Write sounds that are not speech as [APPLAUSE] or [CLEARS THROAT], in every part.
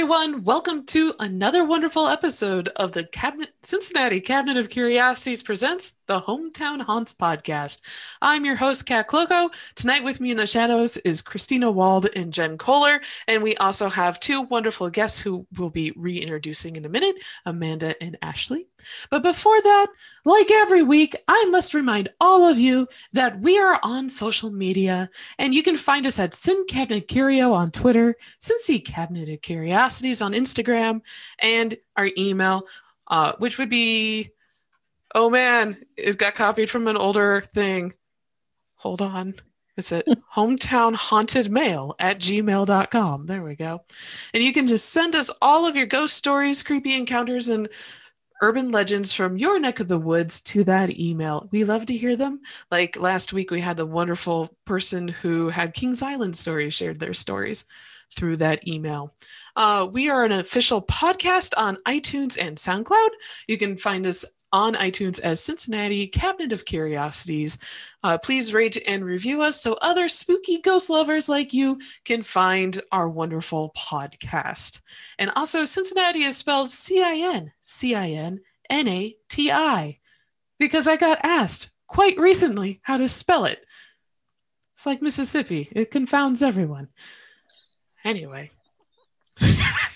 Everyone. Welcome to another wonderful episode of the Cabinet Cincinnati Cabinet of Curiosities presents the Hometown Haunts podcast. I'm your host, Kat Cloco. Tonight, with me in the shadows is Christina Wald and Jen Kohler, and we also have two wonderful guests who we'll be reintroducing in a minute, Amanda and Ashley. But before that, like every week, I must remind all of you that we are on social media, and you can find us at Sin Cabinet Curio on Twitter, Cincy Cabinet of Curiosities on Instagram, and our email, uh, which would be oh man, it got copied from an older thing. Hold on. It's it [LAUGHS] hometown haunted mail at gmail.com? There we go. And you can just send us all of your ghost stories, creepy encounters, and urban legends from your neck of the woods to that email. We love to hear them. Like last week, we had the wonderful person who had Kings Island stories shared their stories through that email. Uh, we are an official podcast on iTunes and SoundCloud. You can find us on iTunes as Cincinnati Cabinet of Curiosities. Uh, please rate and review us so other spooky ghost lovers like you can find our wonderful podcast. And also, Cincinnati is spelled C I N C I N N A T I because I got asked quite recently how to spell it. It's like Mississippi, it confounds everyone. Anyway. [LAUGHS]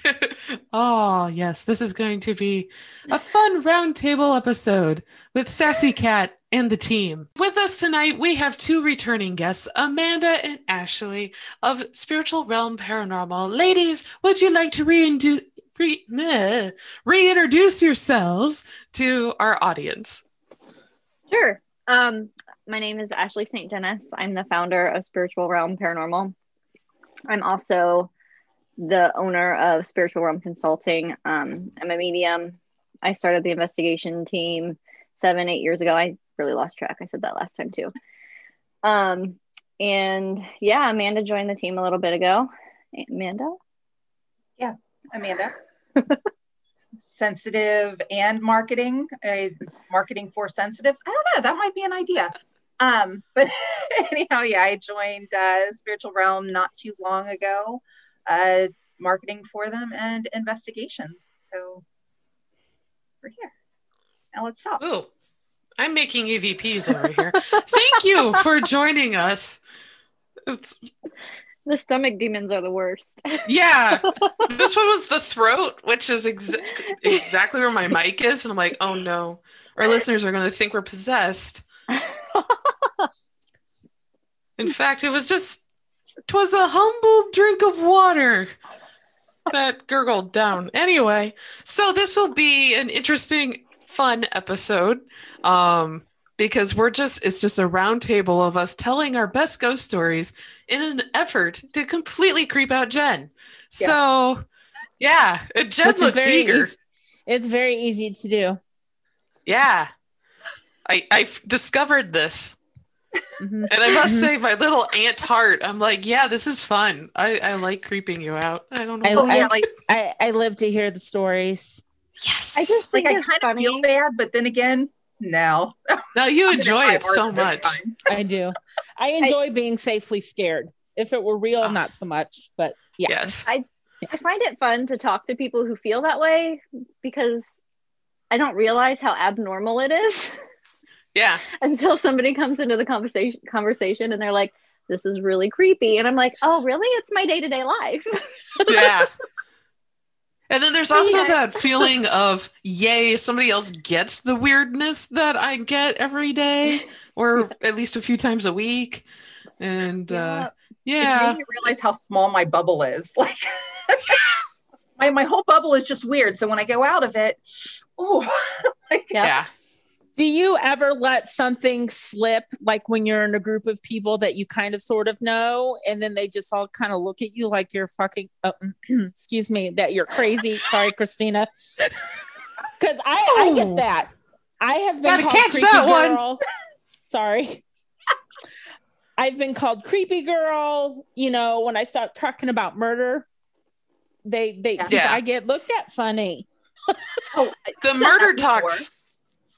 oh, [LAUGHS] yes, this is going to be a fun roundtable episode with Sassy Cat and the team. With us tonight, we have two returning guests, Amanda and Ashley of Spiritual Realm Paranormal. Ladies, would you like to reintroduce? Re- reintroduce yourselves to our audience. Sure. Um, my name is Ashley St. Dennis. I'm the founder of Spiritual Realm Paranormal. I'm also the owner of Spiritual Realm Consulting. Um, I'm a medium. I started the investigation team seven, eight years ago. I really lost track. I said that last time too. Um, and yeah, Amanda joined the team a little bit ago. Amanda? Yeah, Amanda. [LAUGHS] Sensitive and marketing, uh, marketing for sensitives. I don't know. That might be an idea. Um, [LAUGHS] but anyhow, yeah, I joined uh, Spiritual Realm not too long ago uh, marketing for them and investigations. So we're here. Now let's talk. Ooh, I'm making EVPs over here. Thank you for joining us. It's... The stomach demons are the worst. Yeah. [LAUGHS] this one was the throat, which is ex- exactly where my mic is. And I'm like, oh no, our listeners are going to think we're possessed. [LAUGHS] In fact, it was just 'Twas a humble drink of water that gurgled down. Anyway, so this will be an interesting, fun episode. Um, because we're just it's just a roundtable of us telling our best ghost stories in an effort to completely creep out Jen. Yeah. So yeah, Jen Which looks eager. Easy. It's very easy to do. Yeah. I I've discovered this. Mm-hmm. And I must mm-hmm. say, my little ant heart, I'm like, yeah, this is fun. I, I like creeping you out. I don't know. I, I, like, I, I live to hear the stories. Yes. I just like I kind funny. of feel bad, but then again, no. No, you [LAUGHS] enjoy it so much. I do. I enjoy I, being safely scared. If it were real, uh, not so much. But yeah. Yes. I I find it fun to talk to people who feel that way because I don't realize how abnormal it is. [LAUGHS] Yeah. Until somebody comes into the conversation conversation and they're like, this is really creepy. And I'm like, oh, really? It's my day to day life. [LAUGHS] yeah. And then there's also yeah. that feeling of, yay, somebody else gets the weirdness that I get every day [LAUGHS] or at least a few times a week. And yeah, uh, yeah. It's made me realize how small my bubble is. [LAUGHS] Like, my, my whole bubble is just weird. So when I go out of it, oh, like, yeah do you ever let something slip like when you're in a group of people that you kind of sort of know and then they just all kind of look at you like you're fucking uh, [CLEARS THROAT] excuse me that you're crazy? Sorry christina. [LAUGHS] Because I, I, get that. I have been called catch creepy that girl. One. sorry. I've been called creepy girl you know when i start talking about murder. They they yeah. i get looked at funny. Oh, the murder talks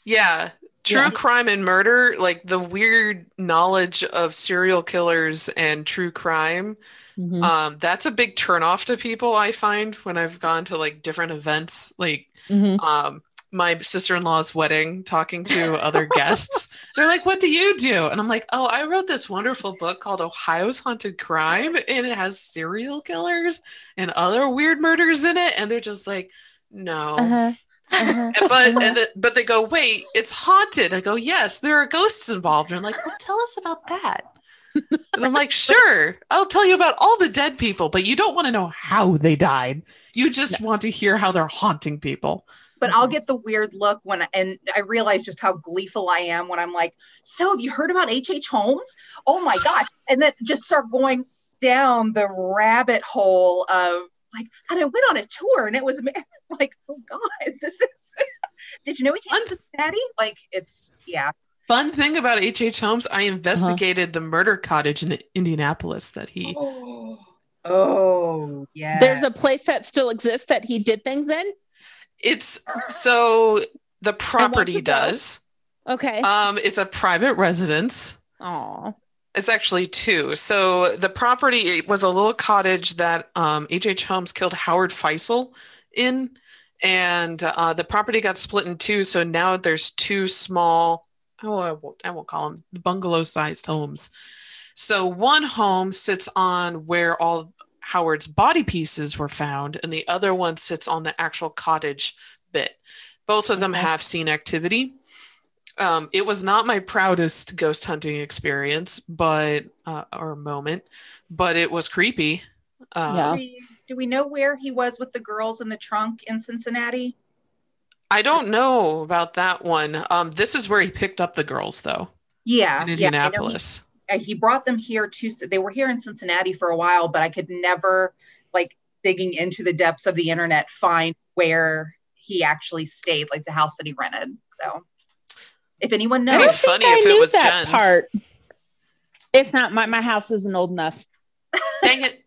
yeah. true Yeah. crime and murder, like the weird knowledge of serial killers and true crime, Mhm. um, that's a big turnoff to people, I find, when I've gone to like different events, like Mhm. um, my sister-in-law's wedding, talking to other guests. They're like, "What do you do?" And I'm like, "Oh, I wrote this wonderful book called Ohio's Haunted Crime, and it has serial killers and other weird murders in it." And they're just like, "No." Uh-huh. Uh-huh. But and the, but they go, wait, it's haunted. I go, yes, there are ghosts involved. And I'm like, well, tell us about that. And I'm like, [LAUGHS] sure, I'll tell you about all the dead people, but you don't want to know how they died. You just want to hear how they're haunting people. but I'll get the weird look when and I realize just how gleeful I am when I'm like, so have you heard about H.H. H. Holmes? Oh my gosh. And then just start going down the rabbit hole of like, and I went on a tour and it was [LAUGHS] like, oh God, [LAUGHS] this is [LAUGHS] did you know he came to Cincinnati? Like it's yeah. Fun thing about H.H. H. Holmes, I investigated the murder cottage in Indianapolis that he. Oh, oh yeah. There's a place that still exists that he did things in. It's so the property to go. does. Okay. Um, it's a private residence. Aw. It's actually two. So the property it was a little cottage that um, H.H. Holmes killed Howard Pitezel in, and uh, the property got split in two. So now there's two small, oh, I won't, I won't call them bungalow-sized homes. So one home sits on where all Howard's body pieces were found, and the other one sits on the actual cottage bit. Both of them have seen activity um, it was not my proudest ghost hunting experience, but uh, or moment, but it was creepy. Uh, Yeah. Do, we, know where he was with the girls in the trunk in Cincinnati? I don't know about that one. Um, this is where he picked up the girls, though, Yeah, in yeah. He- Indianapolis. uh, he brought them here to they were here in cincinnati for a while but i could never like digging into the depths of the internet find where he actually stayed like the house that he rented so if anyone It'd knows be funny if it was Jen's. It's not my my house isn't old enough. Dang it!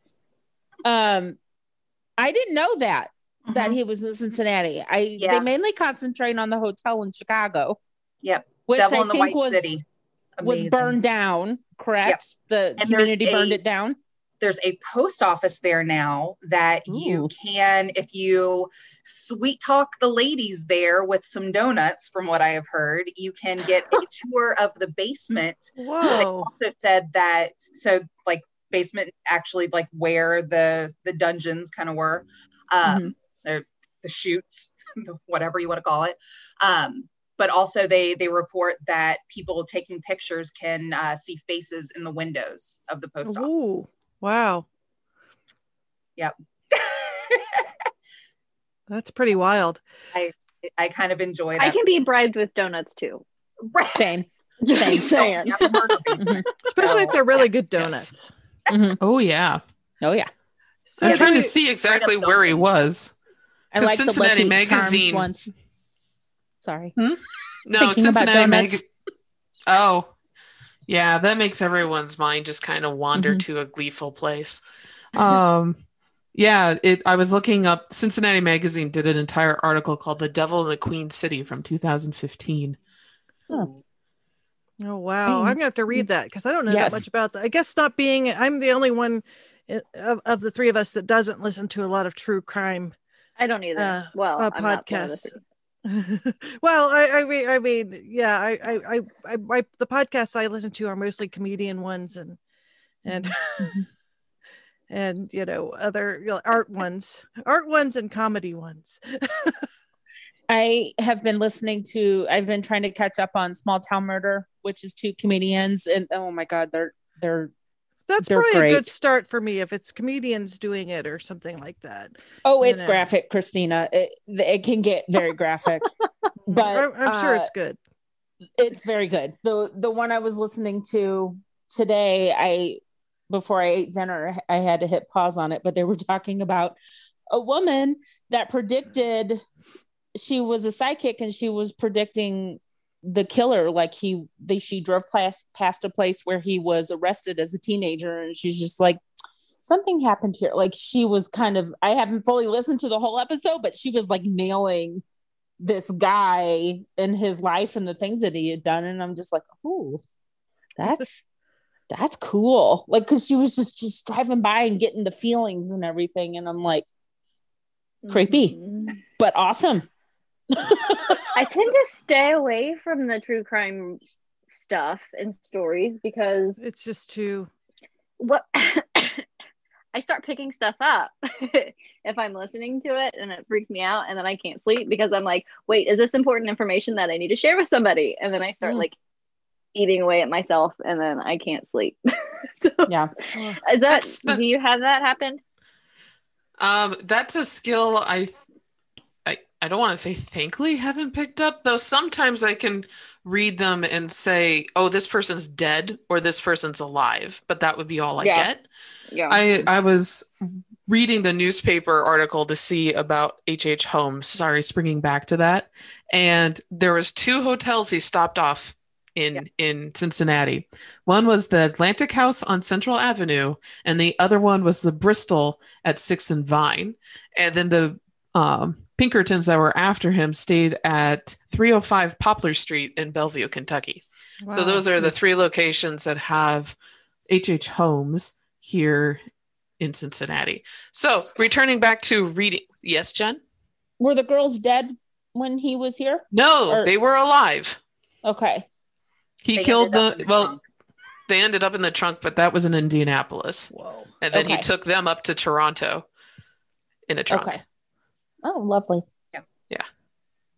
Um, I didn't know that that Mhm. he was in Cincinnati. I Yeah. they mainly concentrate on the hotel in Chicago. Yep. which devil I think white was city was burned down. Correct. The And community burned a- it down. there's a post office there now that you can if you sweet talk the ladies there with some donuts from what i have heard you can get a [LAUGHS] tour of the basement They Whoa. also said that so like basement actually like where the the dungeons kind of were um or the chutes [LAUGHS] whatever you want to call it um but also they they report that people taking pictures can uh, see faces in the windows of the post office Ooh. Wow. Yep that's pretty wild. i i kind of enjoy that I can be bribed with donuts too. Right. Same. Just [LAUGHS] Same. [LAUGHS] Yeah, the murder basement. Especially if they're really good donuts. Yes. Oh yeah, Oh yeah. So I'm trying to see exactly up where he was. I 'Cause like Cincinnati the Magazine- once. Sorry. No, Thinking Cincinnati donuts. Mag. Oh, yeah, that makes everyone's mind just kind of wander Mhm. to a gleeful place. Um, yeah, it. I was looking up. Cincinnati Magazine did an entire article called "The Devil in the Queen City" from 2015. Oh wow, I- I'm gonna have to read that because I don't know Yes. that much about that. I guess not being I'm the only one of, of the three of us that doesn't listen to a lot of true crime I don't either. Uh, well, uh, I'm not one of the podcasts. [LAUGHS] well, I, I mean, I mean, yeah, I, I, I, I, the podcasts I listen to are mostly comedian ones and, and, Mhm. [LAUGHS] and you know, other you know, art ones, art ones, and comedy ones. [LAUGHS] I have been listening to I've been trying to catch up on Small Town Murder, which is two comedians and oh my god, they're they're That's They're probably a good start for me if it's comedians doing it or something like that. oh You it's know. graphic, Christina. It it can get very graphic. [LAUGHS] but I'm, I'm sure uh, it's good. it's very good. The the one I was listening to today, I before I ate dinner, I had to hit pause on it, but they were [LAUGHS] talking about a woman that predicted she was a psychic and she was predicting the killer like he they she drove past past a place where he was arrested as a teenager and she's just like something happened here like she was kind of i haven't fully listened to the whole episode but she was like nailing this guy and his life and the things that he had done and i'm just like oh that's [LAUGHS] that's cool like because she was just just driving by and getting the feelings and everything and i'm like Creepy. Mhm. but awesome [LAUGHS] I tend to stay away from the true crime stuff and stories because It's just too. what [COUGHS] I start picking stuff up [LAUGHS] if I'm listening to it and it freaks me out and then I can't sleep because I'm like, wait, is this important information that I need to share with somebody? And then I start Mm. like eating away at myself and then I can't sleep. [LAUGHS] So, yeah is that That's the- do you have that happen? Um, that's a skill I, I, don't want to say thankfully haven't picked up though. Sometimes I can read them and say, "Oh, this person's dead" or "This person's alive," but that would be all I Yeah. get. Yeah. I I was reading the newspaper article to see about H.H. H. Holmes. Sorry, springing back to that, and there was two hotels he stopped off in in Cincinnati. One was the Atlantic House on Central Avenue, and the other one was the Bristol at Sixth and Vine. And then the um, Pinkertons that were after him stayed at 305 Poplar Street in Bellevue, Kentucky. So those are the three locations that have H.H. Holmes here in Cincinnati. So returning back to reading, yes, Jen? were the girls dead when he was here No, Or- they were alive. okay He They killed ended up the, well, trunk. they ended up in the trunk, but that was in Indianapolis. Whoa. And then he took them up to Toronto in a trunk. okay oh lovely Yeah. Yeah.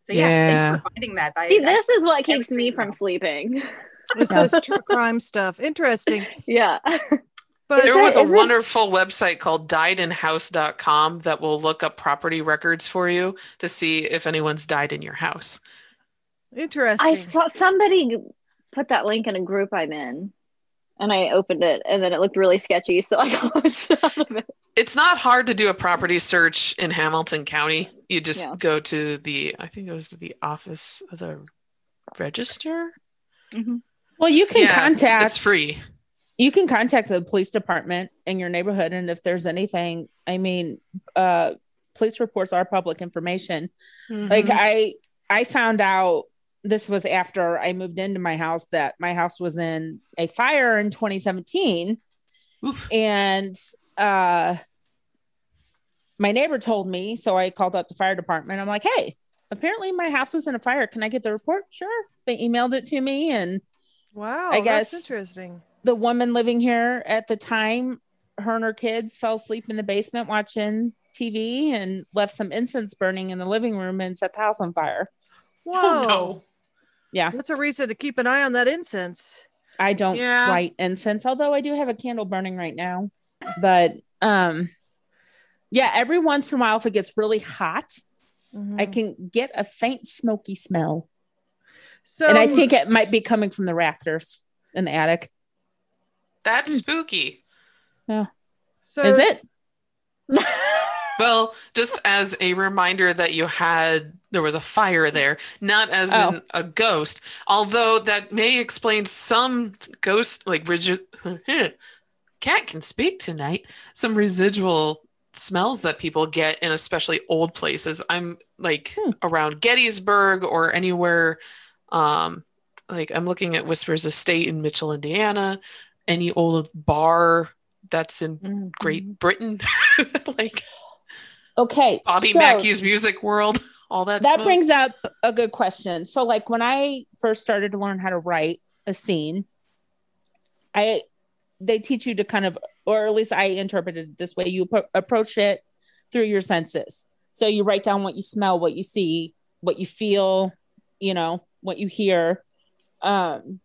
So yeah, Yeah. thanks for finding that. I, See, I- this is what keeps me from now. sleeping. [LAUGHS] This is true crime stuff. Interesting. [LAUGHS] yeah. But There that- was a is it- wonderful website called diedinhouse.com that will look up property records for you to see if anyone's died in your house. interesting. I saw somebody put that link in a group I'm in, and I opened it, and then it looked really sketchy, so I [LAUGHS] closed out of it. It's not hard to do a property search in Hamilton County. You just Yeah. go to the, I think it was the office of the register. well you can Yeah, contact It's free. you can contact the police department in your neighborhood and if there's anything i mean uh police reports are public information like Mhm. i i found out this was after i moved into my house that my house was in a fire in 2017 Oof. and uh my neighbor told me so i called up the fire department i'm like hey apparently my house was in a fire can i get the report sure they emailed it to me and wow. I that's guess- interesting. the woman living here at the time, her and her kids fell asleep in the basement watching TV and left some incense burning in the living room and set the house on fire. Whoa. Oh, no. Yeah, That's a reason to keep an eye on that incense. I don't Yeah. light incense, although I do have a candle burning right now. But um yeah, every once in a while, if it gets really hot, Mhm. I can get a faint smoky smell. so and I think it might be coming from the rafters in the attic. That's spooky. Yeah. So Is it? [LAUGHS] Well, just as a reminder that you had there was a fire there, not as Oh. in a ghost, although that may explain some ghost like resi- [LAUGHS] cat can speak tonight. Some residual smells that people get in especially old places. I'm like Hmm. around Gettysburg or anywhere um like I'm looking at Whispers Estate in Mitchell, Indiana, any old bar that's in Mm-hmm. Great Britain. [LAUGHS] like Okay. Bobby so- Mackey's music world, [LAUGHS] all that. that smoke. brings up a good question. So, like when I first started to learn how to write a scene, I they teach you to kind of, or at least I interpreted it this way. You appro- approach it through your senses. So you write down what you smell, what you see, what you feel, you know, what you hear. Um,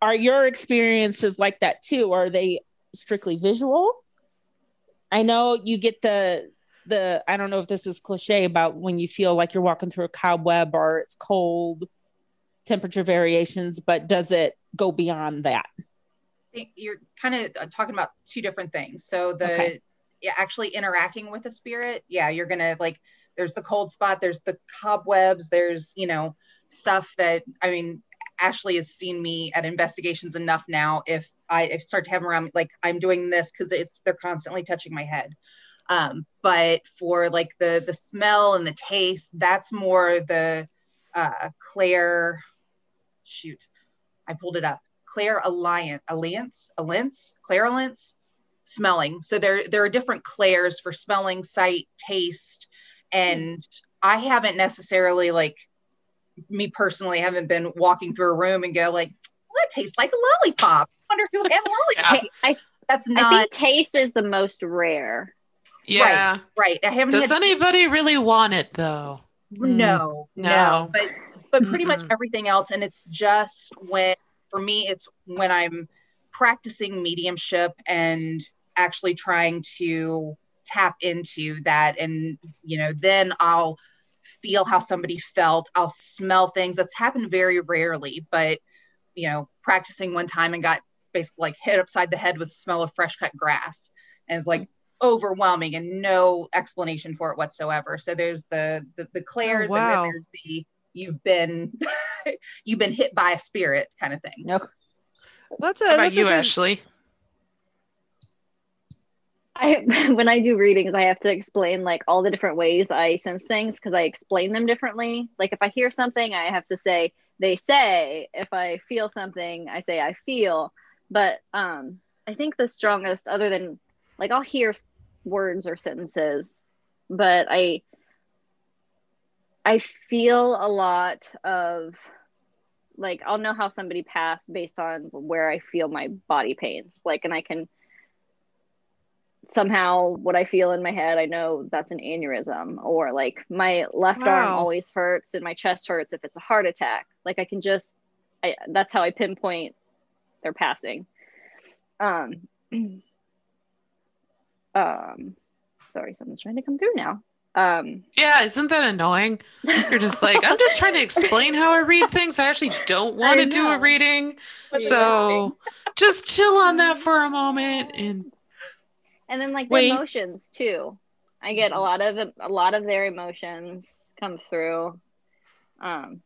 are your experiences like that too? Are they strictly visual? I know you get the the I don't know if this is cliche about when you feel like you're walking through a cobweb or it's cold, temperature variations, but does it go beyond that? Think you're kind of talking about two different things. So the Okay. yeah, actually interacting with a spirit, yeah, you're gonna like there's the cold spot, there's the cobwebs, there's you know stuff that I mean Ashley has seen me at investigations enough now. If I if start to have them around, like I'm doing this because it's they're constantly touching my head. Um, but for like the the smell and the taste, that's more the uh, Claire. Shoot, I pulled it up. Clairalience, Alliance, Alliance, Clairalience, smelling. So there there are different clairs for smelling, sight, taste, and I haven't necessarily like me personally haven't been walking through a room and go like, well, that tastes like a lollipop. I wonder who had [LAUGHS] lollipop. I, I, That's I think taste is the most rare. Yeah. right. I haven't Does had anybody really want it though? no, mm. no, No. but but pretty much Mm-mm. everything else, and it's just when for me, it's when I'm practicing mediumship and actually trying to tap into that, and you know, then I'll feel how somebody felt. I'll smell things. That's happened very rarely, but you know, practicing one time and got basically like hit upside the head with the smell of fresh cut grass, and it's like overwhelming and no explanation for it whatsoever. So there's the the, the oh, clairs and wow. then there's the you've been [LAUGHS] you've been hit by a spirit kind of thing. No. That's a How about that's a you, good- Ashley? I [LAUGHS] when I do readings, I have to explain like all the different ways I sense things because I explain them differently. Like if I hear something, I have to say they say. If I feel something, I say I feel. But um, I think the strongest, other than like I'll hear words or sentences, but I I feel a lot of like I'll know how somebody passed based on where I feel my body pains. Like, and I can somehow what I feel in my head, I know that's an aneurysm, or like my left arm always hurts and my chest hurts if it's a heart attack. Like I can just, I that's how I pinpoint their passing. Um, [CLEARS THROAT] um, sorry, someone's trying to come through now. Um, Yeah, isn't that annoying? You're just like, I'm just trying to explain how I read things. I actually don't want to do a reading. Yeah. So just chill on that for a moment and and then like the emotions too i get a lot of a lot of their emotions come through um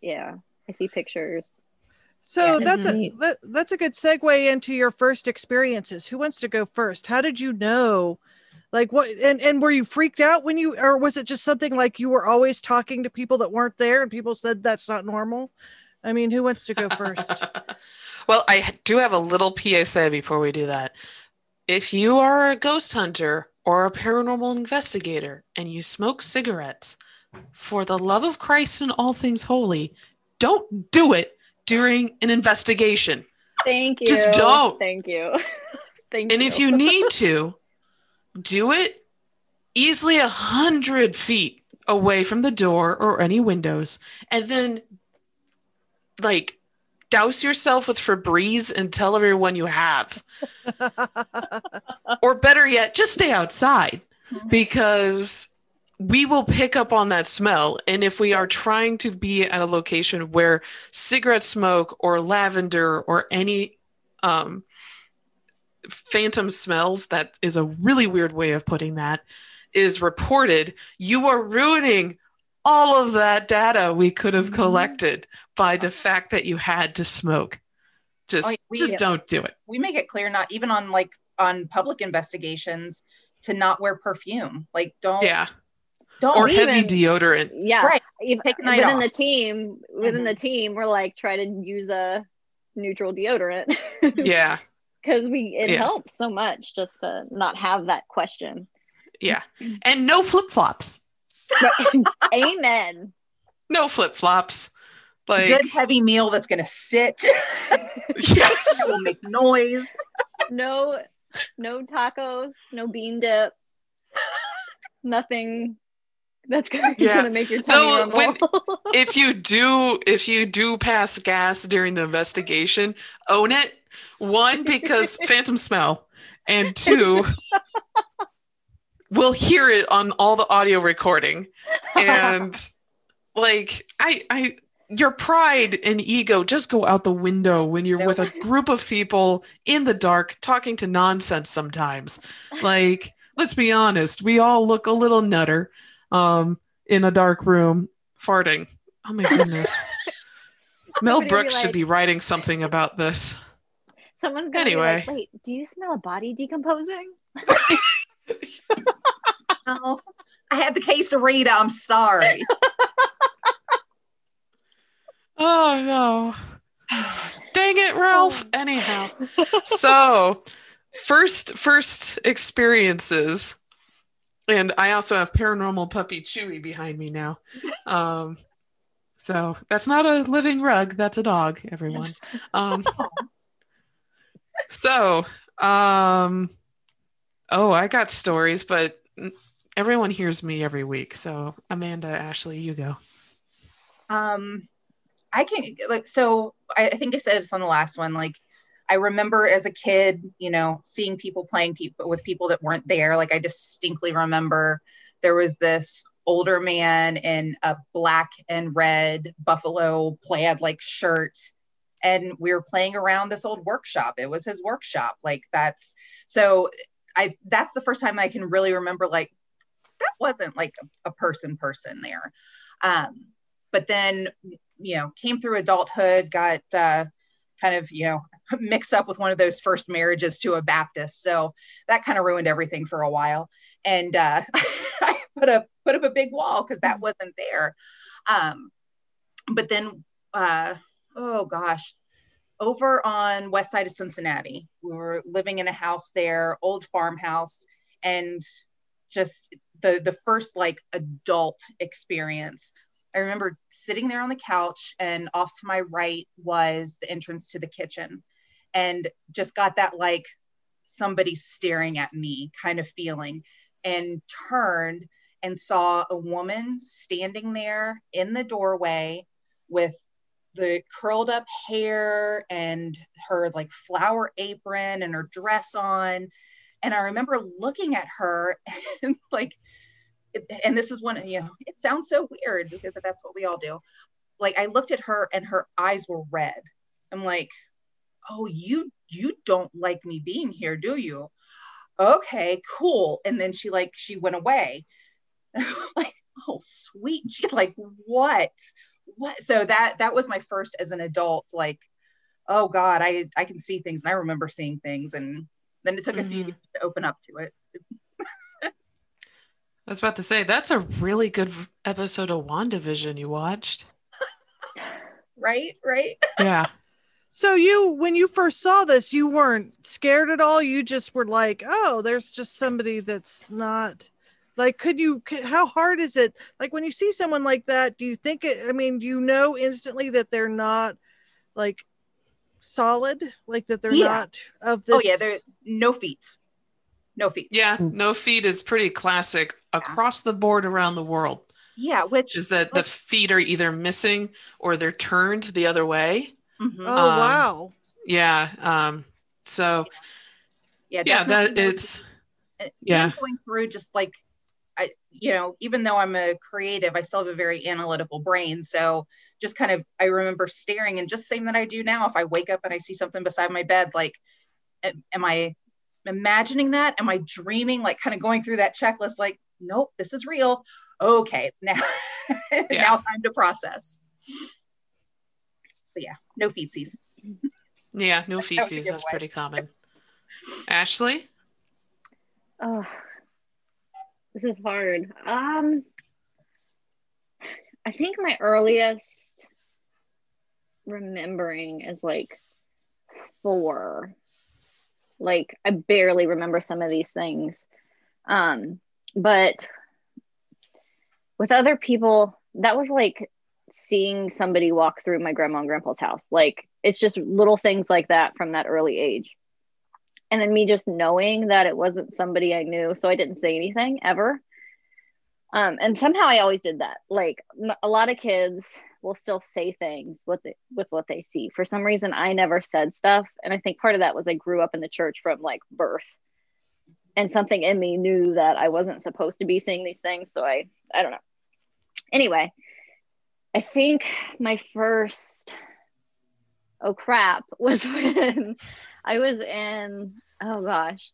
yeah i see pictures So Yeah. that's a Mhm. that, that's a good segue into your first experiences. Who wants to go first? How did you know? Like what and and were you freaked out when you or was it just something like you were always talking to people that weren't there and people said that's not normal? I mean, who wants to go first? [LAUGHS] well, I do have a little PSA before we do that. If you are a ghost hunter or a paranormal investigator and you smoke cigarettes, for the love of Christ and all things holy, don't do it during an investigation. thank you Just don't. thank you [LAUGHS] thank you And you if you need [LAUGHS] to, do it easily a hundred feet away from the door or any windows, and then like douse yourself with Febreze and tell everyone you have. [LAUGHS] Or better yet, just stay outside because we will pick up on that smell. And if we are trying to be at a location where cigarette smoke or lavender or any um, phantom smells, that is a really weird way of putting that, is reported, you are ruining all of that data we could have Mhm. collected by the fact that you had to smoke. Just, Oh, we- just don't do it. We make it clear not even on like on public investigations to not wear perfume. Like don't Yeah. don't Or we heavy even- deodorant. yeah Right. even Take a night within off. the team within Mhm. the team we're like try to use a neutral deodorant [LAUGHS] Yeah. Because we it Yeah. helps so much just to not have that question Yeah. Mm-hmm. And no flip flops. [LAUGHS] amen No flip flops. Like, good heavy meal that's gonna sit. [LAUGHS] yes. that will make noise. no no tacos no bean dip nothing that's gonna, Yeah. gonna make your tummy No, when- rumble. if [LAUGHS] you do if you do pass gas during the investigation own it one because phantom smell and two we'll hear it on all the audio recording. And like i i your pride and ego just go out the window when you're with a group of people in the dark talking to nonsense sometimes. Like let's be honest we all look a little nutter um in a dark room farting. Oh my goodness. [LAUGHS] Mel Somebody will be brooks should be writing something about this Someone's gonna Anyway. be like, "Wait, do you smell a body decomposing?" [LAUGHS] Oh, I had the quesarita. I'm sorry. [LAUGHS] Oh no. Dang it, Ralph. Anyhow. So first first experiences. And I also have paranormal puppy Chewy behind me now. Um so that's not a living rug, that's a dog, everyone. [LAUGHS] Um so um oh I got stories, but everyone hears me every week. So Amanda, Ashley, you go. Um, I can like so. I, I think I said this on the last one. Like, I remember as a kid, you know, seeing people playing people with people that weren't there. Like, I distinctly remember there was this older man in a black and red buffalo plaid like shirt and we were playing around this old workshop. It was his workshop. Like that's so i that's the first time i can really remember like that wasn't like a, a person person there. Um but then you know came through adulthood got uh kind of you know [LAUGHS] mix up with one of those first marriages to a baptist. So that kind of ruined everything for a while. And uh [LAUGHS] i put up put up a big wall because that wasn't there. Um but then uh oh gosh. Over on west side of cincinnati we were living in a house there old farmhouse and just the the first like adult experience. I remember sitting there on the couch and off to my right was the entrance to the kitchen and just got that like somebody staring at me kind of feeling and turned and saw a woman standing there in the doorway with the curled up hair and her like flower apron and her dress on. And i remember looking at her [LAUGHS] and like and this is one you know it sounds so weird because that's what we all do. Like i looked at her and her eyes were red. I'm like oh you you don't like me being here do you? Okay cool. And then she like she went away. [LAUGHS] Like oh sweet. She like what what so that that was my first as an adult like oh god i i can see things and i remember seeing things and then it took a few Mhm. years to open up to it [LAUGHS] I was about to say that's a really good episode of WandaVision you watched. [LAUGHS] right right [LAUGHS] Yeah. So you, when you first saw this, you weren't scared at all. You just were like, "Oh, there's just somebody that's not." Like, could you? Could, how hard is it? Like when you see someone like that, do you think it? I mean, do you know instantly that they're not like solid, like that they're Yeah. not of this? oh yeah there no feet no feet Yeah. Mm. No feet is pretty classic across the board around the world. yeah which Is that the feet are either missing or they're turned the other way. Mhm. Oh Um, wow! Yeah. Um, so yeah yeah, definitely that it's yeah. going through just like I, you know, even though I'm a creative, I still have a very analytical brain. So just kind of, I remember staring and just same that I do now. If I wake up and I see something beside my bed, like, am, am I imagining that? Am I dreaming? Like, kind of going through that checklist, like, nope, this is real. Okay, [LAUGHS] now, now time to process. But yeah, no feetsies. Yeah, no [LAUGHS] was a feetsies. That's giveaway. pretty common. [LAUGHS] Ashley? Oh, this is hard. Um, I think my earliest remembering is like four. Like I barely remember some of these things. Um, but with other people, that was like seeing somebody walk through my grandma and grandpa's house. Like it's just little things like that from that early age and then me just knowing that it wasn't somebody I knew, so I didn't say anything ever. Um, and somehow I always did that. Like a lot of kids will still say things with the, with what they see. For some reason, I never said stuff, and I think part of that was I grew up in the church from like birth, and something in me knew that I wasn't supposed to be seeing these things. So I I don't know. Anyway, I think my first oh crap [LAUGHS] was when I was in oh gosh.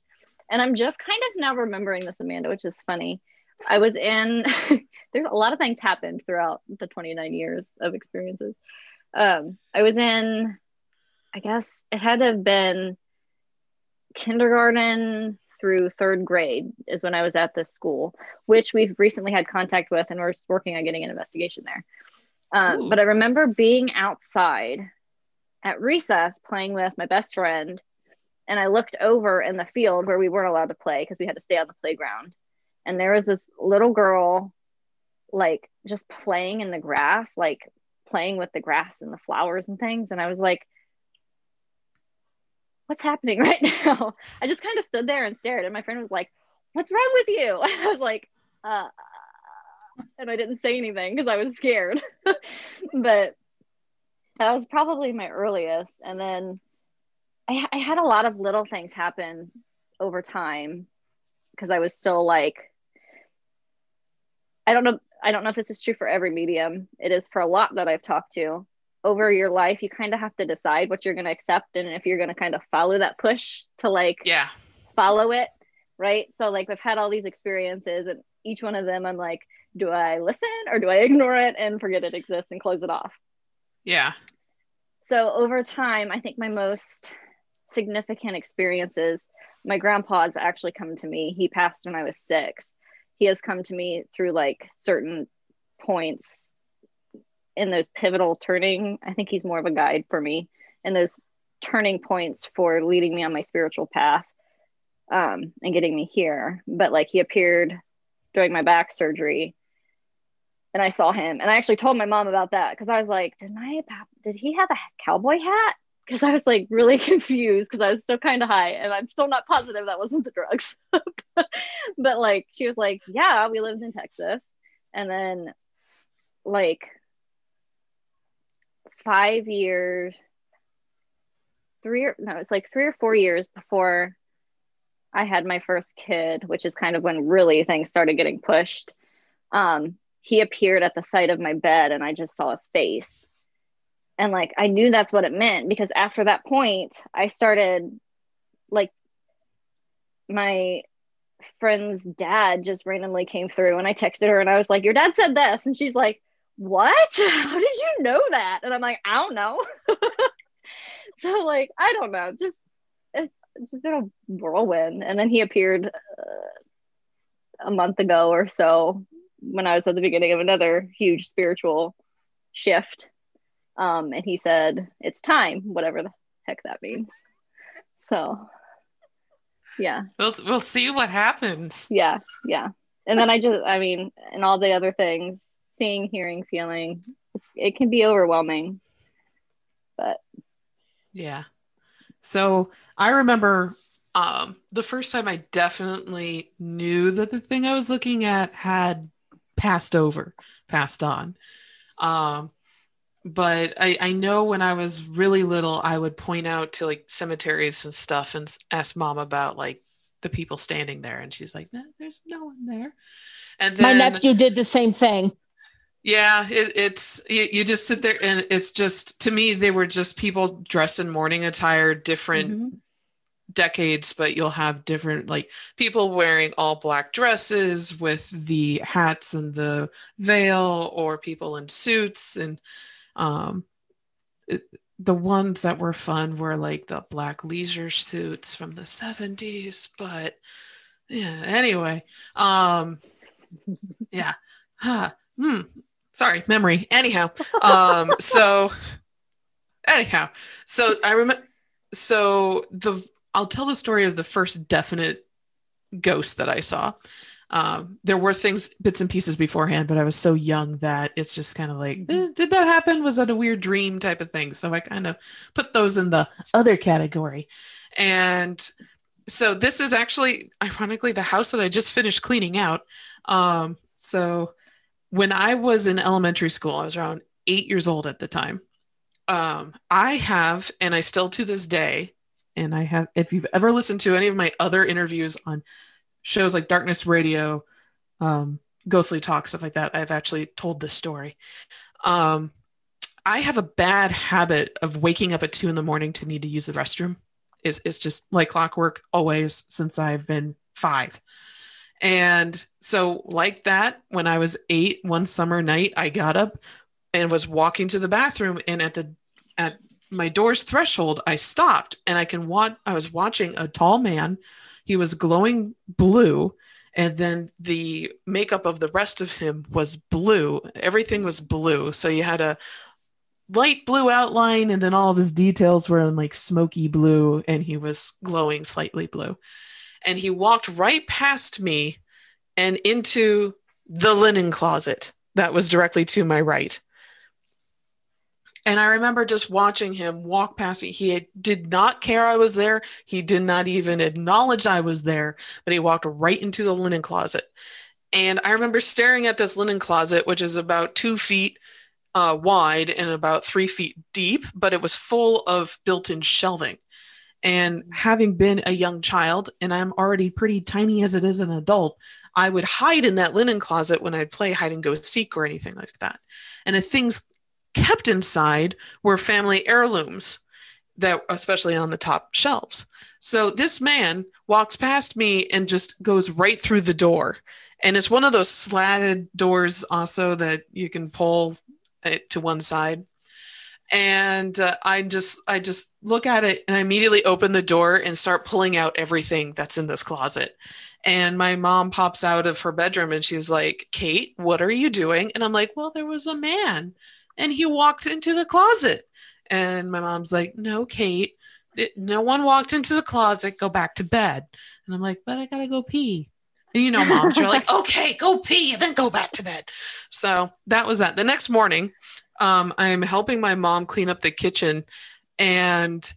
And I'm just kind of now remembering this, Amanda, which is funny. I was in [LAUGHS] there's a lot of things happened throughout the 29 years of experiences. Um, I was in, I guess it had to have been kindergarten, through third grade is when I was at this school, which we've recently had contact with, and we're working on getting an investigation there. Um, but I remember being outside at recess playing with my best friend, and I looked over in the field where we weren't allowed to play because we had to stay on the playground, and there was this little girl, like just playing in the grass, like playing with the grass and the flowers and things, and I was like what's happening [LAUGHS] right now? I just kind of stood there and stared, and my friend was like, "What's wrong with you?" [LAUGHS] I was like, uh, and I didn't say anything because I was scared. [LAUGHS] but that was probably my earliest, and then I, I had a lot of little things happen over time because I was still like, I don't know. I don't know if this is true for every medium. It is for a lot that I've talked to over your life, you kind of have to decide what you're going to accept and if you're going to kind of follow that push to like Yeah. follow it. Right. So, like, I've had all these experiences, and each one of them, I'm like, do I listen or do I ignore it and forget it exists and close it off? Yeah. So, over time, I think my most significant experiences, my grandpa has actually come to me. He passed when I was six. He has come to me through like certain points in those pivotal turning. I think he's more of a guide for me in those turning points for leading me on my spiritual path um, and getting me here. But like he appeared during my back surgery and I saw him and I actually told my mom about that because I was like, did my did he have a cowboy hat? Because I was like really [LAUGHS] confused because I was still kind of high and I'm still not positive that wasn't the drugs. [LAUGHS] but like she was like, yeah, we lived in Texas. And then like five years, three or no, it's like three or four years before I had my first kid, which is kind of when really things started getting pushed. Um, he appeared at the side of my bed and I just saw his face. And like I knew that's what it meant because after that point, I started like my friend's dad just randomly came through and I texted her and I was like, Your dad said this. And she's like, What? [LAUGHS] How did you know that? And I'm like, I don't know. [LAUGHS] so like, I don't know. Just it's, just been a whirlwind. And then he appeared uh, a month ago or so when I was at the beginning of another huge spiritual shift. Um, and he said, It's time, whatever the heck that means. So yeah We'll we'll see what happens. yeah yeah and then i just i mean and all the other things seeing hearing feeling it's, it can be overwhelming but Yeah. So I remember um, the first time I definitely knew that the thing I was looking at had passed over, passed on. Um, but I, I know when I was really little, I would point out to like cemeteries and stuff and ask mom about like the people standing there. And she's like, no, there's no one there. And My nephew did the same thing. yeah, it, it's you, you just sit there and it's just to me they were just people dressed in morning attire, different Mhm. Decades, but you'll have different like people wearing all black dresses with the hats and the veil, or people in suits and um it, the ones that were fun were like the black leisure suits from the 70s but yeah anyway um yeah huh. hmm. sorry memory anyhow um so anyhow so i remember so the i'll tell the story of the first definite ghost that i saw. Um there were things bits and pieces beforehand but i was so young that it's just kind of like eh, did that happen? Was that a weird dream type of thing? So i kind of put those in the other category. And so this is actually ironically the house that i just finished cleaning out. Um so when i was in elementary school i was around eight years old at the time um i have and i still to this day and i have if you've ever listened to any of my other interviews on shows like darkness radio um ghostly talk stuff like that i've actually told this story. Um i have a bad habit of waking up at two in the morning to need to use the restroom. Is it's just like clockwork always since i've been five. And so like that when i was eight one summer night i got up and was walking to the bathroom and at the at my door's threshold, I stopped and I can watch. I was watching a tall man. He was glowing blue, and then the makeup of the rest of him was blue. Everything was blue. So you had a light blue outline, and then all of his details were in like smoky blue, and he was glowing slightly blue. And he walked right past me and into the linen closet that was directly to my right. And I remember just watching him walk past me. He did not care I was there. He did not even acknowledge I was there, but he walked right into the linen closet. And I remember staring at this linen closet, which is about two feet uh, wide and about three feet deep, but it was full of built in shelving. And having been a young child, and I'm already pretty tiny as it is an adult, I would hide in that linen closet when I'd play hide and go seek or anything like that. And if things kept inside were family heirlooms that especially on the top shelves. So this man walks past me and just goes right through the door. And it's one of those slatted doors also that you can pull it to one side. And uh, I just I just look at it and I immediately open the door and start pulling out everything that's in this closet. And my mom pops out of her bedroom and she's like, "Kate, what are you doing?" And I'm like, "Well, there was a man and he walked into the closet. And my mom's like, No, Kate, no one walked into the closet. Go back to bed. And I'm like, But I got to go pee. And you know, moms are like, [LAUGHS] Okay, go pee and then go back to bed. So that was that. The next morning, um, I'm helping my mom clean up the kitchen and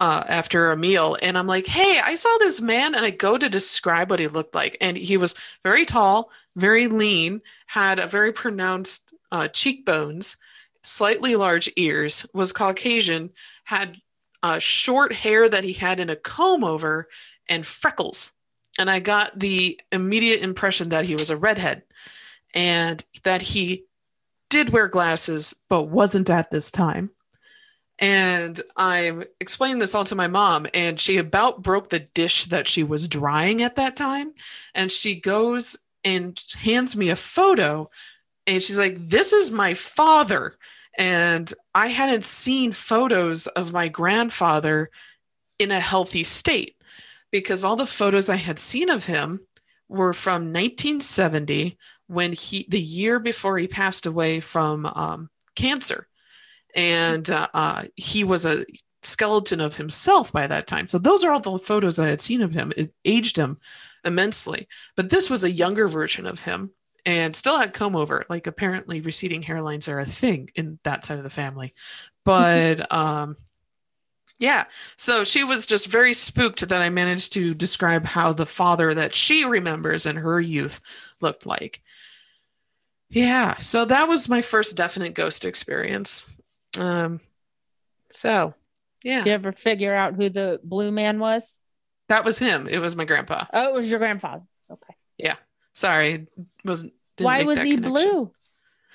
uh, after a meal. And I'm like, Hey, I saw this man. And I go to describe what he looked like. And he was very tall, very lean, had a very pronounced uh, cheekbones slightly large ears, was Caucasian, had uh, short hair that he had in a comb over, and freckles. And I got the immediate impression that he was a redhead and that he did wear glasses, but wasn't at this time. And I explained this all to my mom, and she about broke the dish that she was drying at that time. And she goes and hands me a photo and she's like, This is my father. And I hadn't seen photos of my grandfather in a healthy state because all the photos I had seen of him were from 1970 when he, the year before he passed away from um, cancer. And uh, uh, he was a skeleton of himself by that time. So those are all the photos I had seen of him. It aged him immensely. But this was a younger version of him and still had comb over. Like apparently receding hairlines are a thing in that side of the family. But [LAUGHS] um yeah, so she was just very spooked that I managed to describe how the father that she remembers in her youth looked like. Yeah, so that was my first definite ghost experience. Um so yeah. Did you ever figure out who the blue man was? That was him. It was my grandpa. Oh, it was your grandfather. Okay. Yeah. Sorry, was why was he connection. blue?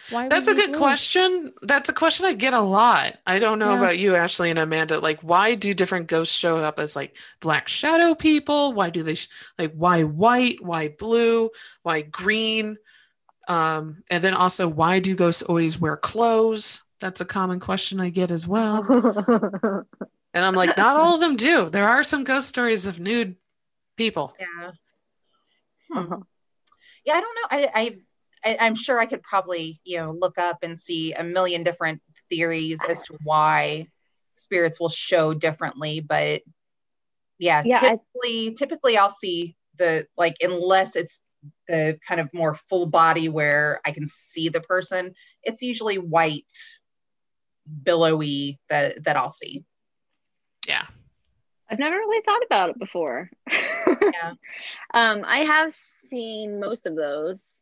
Why That's a good blue? question. That's a question I get a lot. I don't know yeah. about you, Ashley and Amanda. Like, why do different ghosts show up as like black shadow people? Why do they sh- like why white? Why blue? Why green? Um, and then also, why do ghosts always wear clothes? That's a common question I get as well. [LAUGHS] and I'm like, not all of them do. There are some ghost stories of nude people. Yeah. Hmm yeah, I don't know. I, I, I am sure I could probably you know look up and see a million different theories as to why spirits will show differently, but yeah, yeah typically I, typically I'll see the like unless it's the kind of more full body where I can see the person, it's usually white, billowy that that I'll see. Yeah. I've never really thought about it before. yeah. [LAUGHS] Um, I have seen most of those,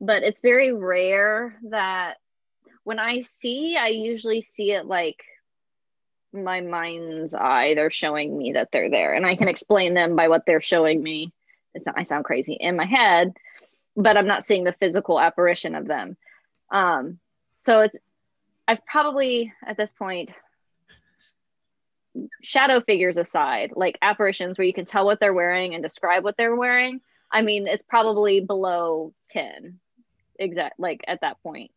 but it's very rare that when I see, I usually see it like my mind's eye. They're showing me that they're there, and I can explain them by what they're showing me. It's not, I sound crazy in my head, but I'm not seeing the physical apparition of them. Um, so it's, I've probably at this point shadow figures aside, like apparitions where you can tell what they're wearing and describe what they're wearing, I mean, it's probably below 10 exact like at that point.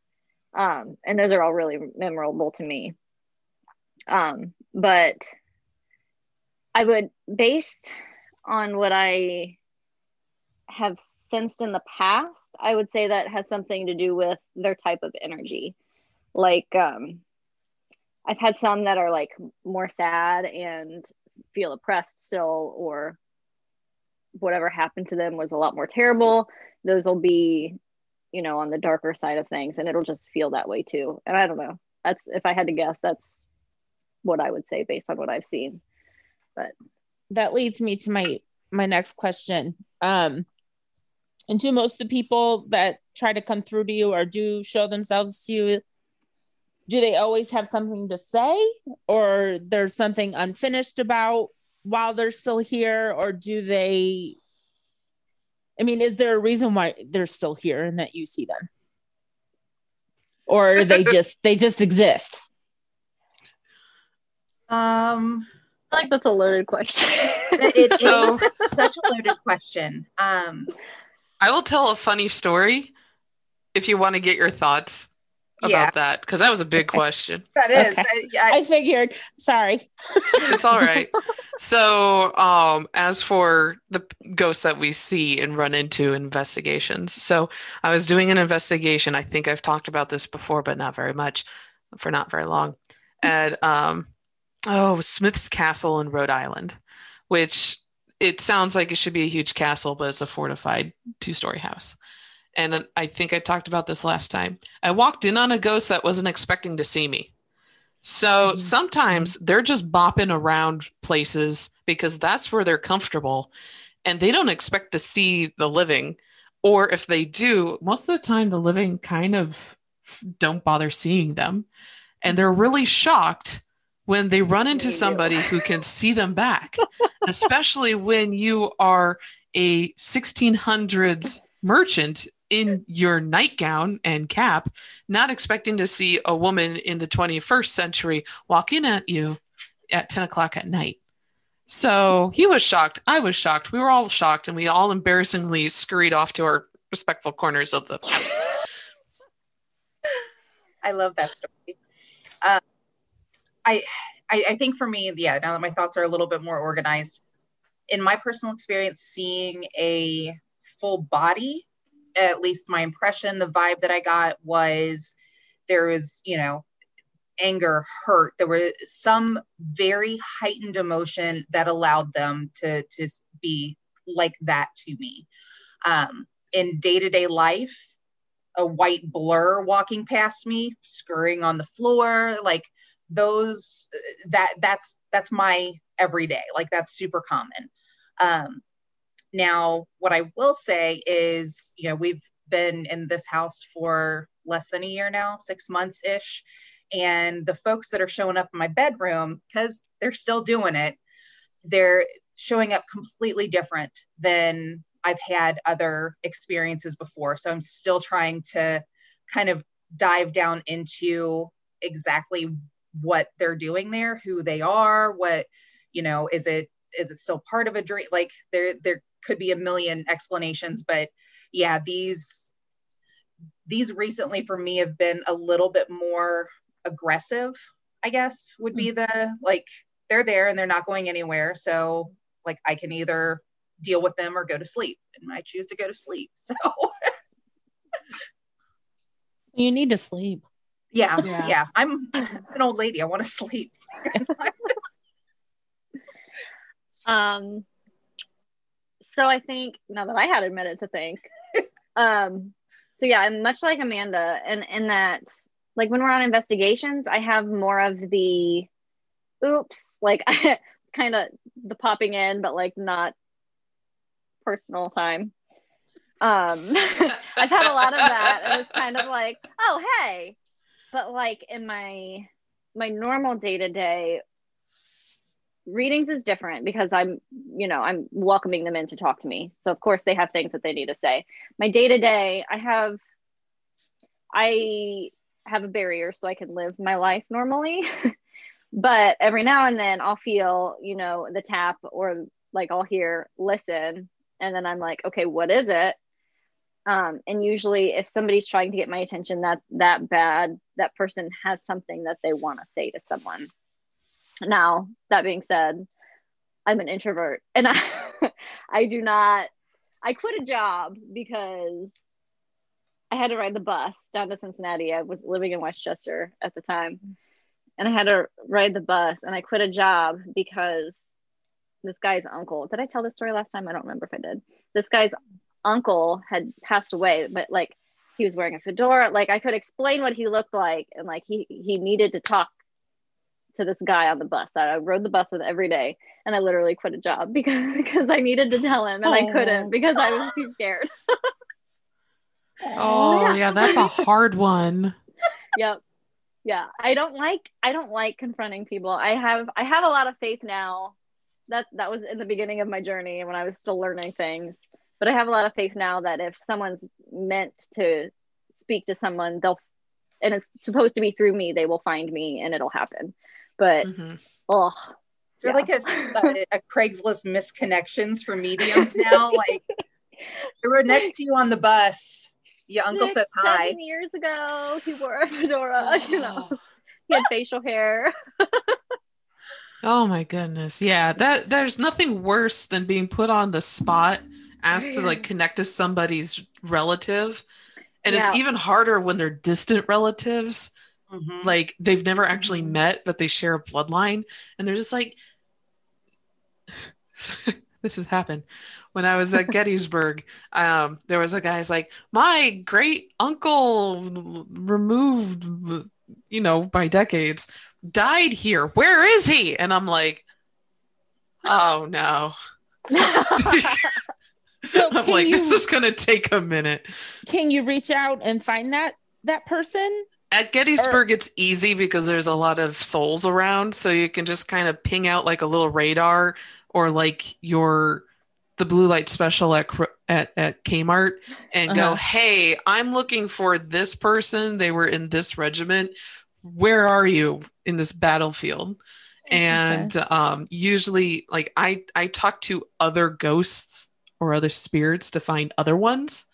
Um, and those are all really memorable to me. Um, but I would, based on what I have sensed in the past, I would say that has something to do with their type of energy. Like, um, I've had some that are like more sad and feel oppressed still, or whatever happened to them was a lot more terrible. Those will be, you know, on the darker side of things, and it'll just feel that way too. And I don't know. That's if I had to guess, that's what I would say based on what I've seen. But that leads me to my my next question. Um, and do most of the people that try to come through to you or do show themselves to you do they always have something to say? Or there's something unfinished about while they're still here? Or do they i mean is there a reason why they're still here and that you see them? Or [LAUGHS] they just they just exist? Um, I like that's a loaded question. it's So- [LAUGHS] such a loaded question. Um, I will tell a funny story if you want to get your thoughts about Yeah. that because that was a big [LAUGHS] question. that is. Okay. I, I, i figured sorry It's all [LAUGHS] right. so, um, as for the ghosts that we see and run into investigations, so I was doing an investigation. I think I've talked about this before, but not very much, for not very long, at um, oh Smith's Castle in Rhode Island, which it sounds like it should be a huge castle, but it's a fortified two-story house. And I think I talked about this last time. I walked in on a ghost that wasn't expecting to see me. So Mhm. sometimes they're just bopping around places because that's where they're comfortable and they don't expect to see the living. Or if they do, most of the time the living kind of don't bother seeing them. And they're really shocked when they run into somebody who can see them back, [LAUGHS] especially when you are a 1600s merchant in your nightgown and cap, not expecting to see a woman in the 21st century walk in at you at 10 o'clock at night. So he was shocked. I was shocked. We were all shocked, and we all embarrassingly scurried off to our respectful corners of the house. I love that story. Uh, I, I I think for me, yeah. Now that my thoughts are a little bit more organized, in my personal experience, seeing a full body, at least my impression, the vibe that I got was there was, you know, anger, hurt. There was some very heightened emotion that allowed them to to be like that to me. Um, in day to day life, a white blur walking past me, scurrying on the floor, like those that that's that's my everyday. Like that's super common. Um, now, what I will say is, you know, we've been in this house for less than a year now, six months ish. And the folks that are showing up in my bedroom, because they're still doing it, they're showing up completely different than I've had other experiences before. So I'm still trying to kind of dive down into exactly what they're doing there, who they are, what, you know, is it is it still part of a dream? Like there there could be a million explanations, but yeah, these these recently for me have been a little bit more aggressive, I guess would be the like they're there and they're not going anywhere. So like I can either deal with them or go to sleep. And I choose to go to sleep. [LAUGHS] So you need to sleep yeah, Yeah. yeah. I'm an old lady. I want to [LAUGHS] sleep. [LAUGHS] Um, so I think now that I had a minute to think, [LAUGHS] um, so yeah, I'm much like Amanda, and in that, like when we're on investigations, I have more of the, oops, like [LAUGHS] kind of the popping in, but like not personal time. Um, [LAUGHS] I've had a lot of that, and it's kind of like, oh hey, but like in my my normal day to day readings is different because I'm, you know, I'm welcoming them in to talk to me. So of course they have things that they need to say. My day to day, I have, I have a barrier so I can live my life normally. [LAUGHS] but every now and then I'll feel, you know, the tap or like I'll hear listen, and then I'm like, okay, what is it? Um, and usually if somebody's trying to get my attention that that bad, that person has something that they want to say to someone now that being said i'm an introvert and [LAUGHS] i i do not i quit a job because i had to ride the bus down to cincinnati. I was living in westchester at the time and i had to ride the bus and i quit a job because this guy's uncle did i tell this story last time? I don't remember if i did. This guy's uncle had passed away but like he was wearing a fedora. Like i could explain what he looked like and like he he needed to talk to this guy on the bus that I rode the bus with every day, and I literally quit a job [LAUGHS] because because I needed to tell him and I couldn't because I was too scared. [LAUGHS] oh yeah. yeah, that's a hard one. yep. Yeah, I don't like I don't like confronting people. I have I have a lot of faith now. That that was in the beginning of my journey when I was still learning things. But I have a lot of faith now that if someone's meant to speak to someone, they'll and it's supposed to be through me, they will find me and it'll happen but mm-hmm. oh is there yeah. like a, [LAUGHS] a, Craigslist misconnections for mediums now? like they were next to you on the bus. Your uncle Six, says hi. Seven years ago, he wore a fedora. [LAUGHS] You know, he had facial hair. oh my goodness! Yeah, that there's nothing worse than being put on the spot, asked to like connect to somebody's relative, and yeah. it's even harder when they're distant relatives Mm-hmm. Like they've never actually mm-hmm. met, but they share a bloodline. And they're just like, [LAUGHS] this has happened. When I was at Gettysburg, [LAUGHS] um, there was a guy's like, my great uncle removed, you know, by decades, died here. Where is he? And I'm like, oh no. [LAUGHS] so I'm like, you, this is gonna take a minute. Can you reach out and find that that person? At Gettysburg, it's easy because there's a lot of souls around, so you can just kind of ping out like a little radar or like your the blue light special at at, at Kmart and uh-huh. go, "Hey, I'm looking for this person. They were in this regiment. Where are you in this battlefield?" And okay. um, usually, like I I talk to other ghosts or other spirits to find other ones,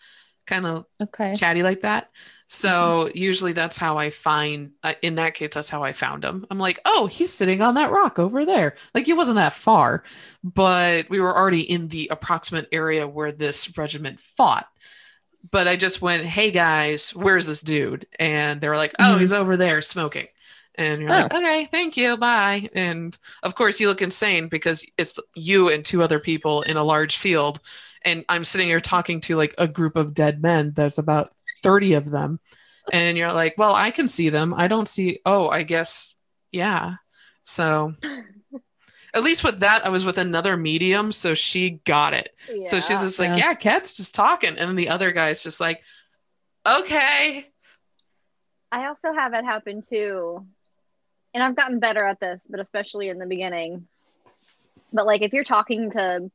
kind of okay. chatty like that. So mm-hmm. usually that's how I find. Uh, in that case, that's how I found him. I'm like, oh, he's sitting on that rock over there. Like he wasn't that far, but we were already in the approximate area where this regiment fought. But I just went, hey guys, where's this dude? And they were like, oh, mm-hmm. he's over there smoking. And you're oh. like, okay, thank you, bye. And of course, you look insane because it's you and two other people in a large field and I'm sitting here talking to like a group of dead men. There's about 30 of them. And you're like, well, I can see them. I don't see, oh, I guess, yeah. So at least with that, I was with another medium. So she got it. Yeah. So she's just like, yeah, Kat's just talking. And then the other guy's just like, okay. I also have it happen too. And I've gotten better at this, but especially in the beginning. But like if you're talking to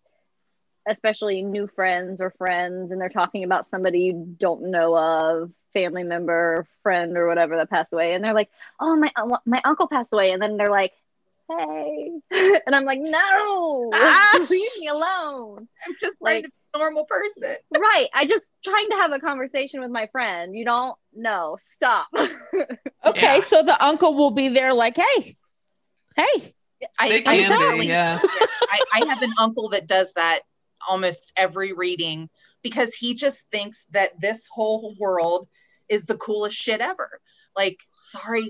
especially new friends or friends and they're talking about somebody you don't know of family member friend or whatever that passed away. And they're like oh my uh, my uncle passed away. And then they're like hey. [LAUGHS] And i'm like no ah! [LAUGHS] leave me alone. I'm just like a normal person. [LAUGHS] Right i just trying to have a conversation with my friend. You don't know. Stop. Okay yeah. so the uncle will be there like hey hey. I, I, be, yeah. I, I have an uncle that does that almost every reading because he just thinks that this whole world is the coolest shit ever. Like, sorry,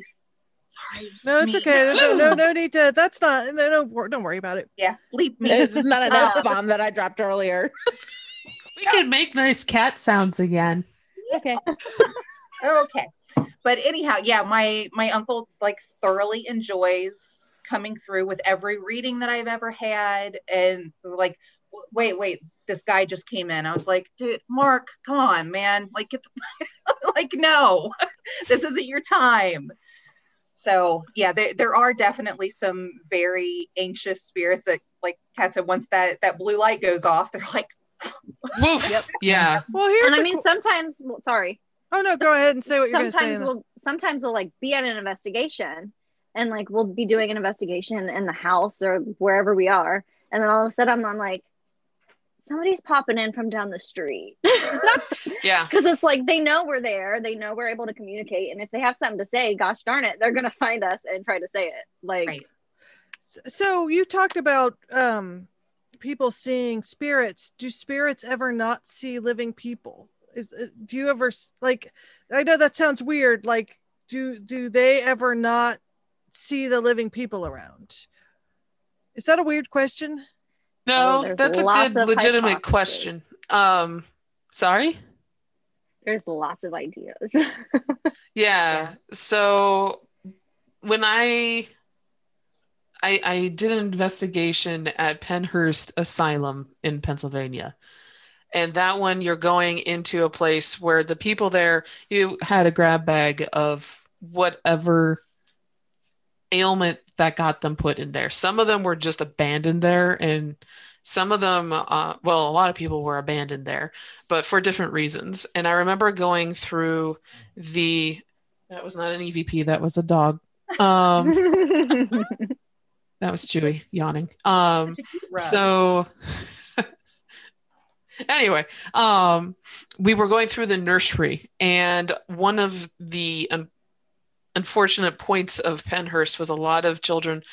sorry. No, it's me. okay. No, no, no need to. That's not. No, no, don't worry about it. Yeah, bleep me. It's not [LAUGHS] an F bomb that I dropped earlier. we can make nice cat sounds again. Okay. [LAUGHS] okay. But anyhow, yeah, my my uncle like thoroughly enjoys coming through with every reading that I've ever had and like wait, wait, this guy just came in. I was like, dude, Mark, come on, man. Like, get the, [LAUGHS] like, no, [LAUGHS] this isn't your time. So yeah, there, there are definitely some very anxious spirits that, like Kat said, once that that blue light goes off, they're like, [LAUGHS] Woof. Yep. Yeah. Well, here's. And I mean, sometimes. Well, sorry. Oh no, go ahead and say what you're going to say. Sometimes we'll sometimes we'll like be on an investigation, and like we'll be doing an investigation in the house or wherever we are, and then all of a sudden I'm like, somebody's popping in from down the street. [LAUGHS] yeah. [LAUGHS] Because it's like they know we're there, they know we're able to communicate. And if they have something to say, gosh darn it, they're going to find us and try to say it. Like, right. So you talked about um people seeing spirits. Do spirits ever not see living people? Is uh, do you ever like I know that sounds weird like do do they ever not see the living people around? Is that a weird question? No, Oh, that's a good legitimate hypotheses. question. Um, sorry. There's lots of ideas. [LAUGHS] Yeah. So when I I I did an investigation at Pennhurst Asylum in Pennsylvania. And that one you're going into a place where the people there you had a grab bag of whatever ailment that got them put in there. Some of them were just abandoned there and some of them uh, well a lot of people were abandoned there but for different reasons. And I remember going through the that was not an EVP, that was a dog. Um, [LAUGHS] that was Chewy yawning. Um, so [LAUGHS] anyway, um, we were going through the nursery, and one of the un- unfortunate points of Pennhurst was a lot of children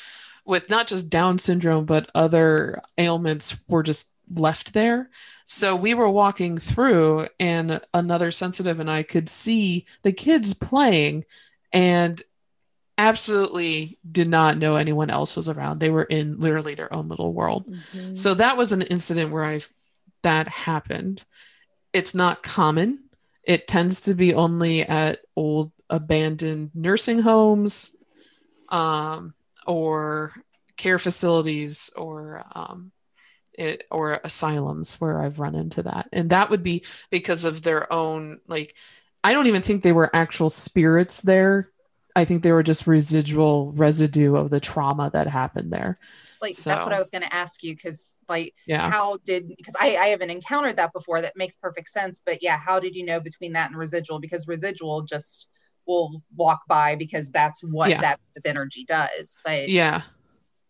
with not just Down syndrome but other ailments were just left there. So we were walking through, and another sensitive and I could see the kids playing, and absolutely did not know anyone else was around. They were in literally their own little world. Mhm. So that was an incident where I that happened. It's not common. It tends to be only at old abandoned nursing homes, um, or care facilities, or um, it, or asylums where I've run into that, and that would be because of their own like. I don't even think they were actual spirits there. I think they were just residual residue of the trauma that happened there. like that's what I was going to ask you because like Yeah. how did because I, I haven't encountered that before that makes perfect sense but yeah how did you know between that and residual because residual just will walk by because that's what Yeah. that energy does but Yeah.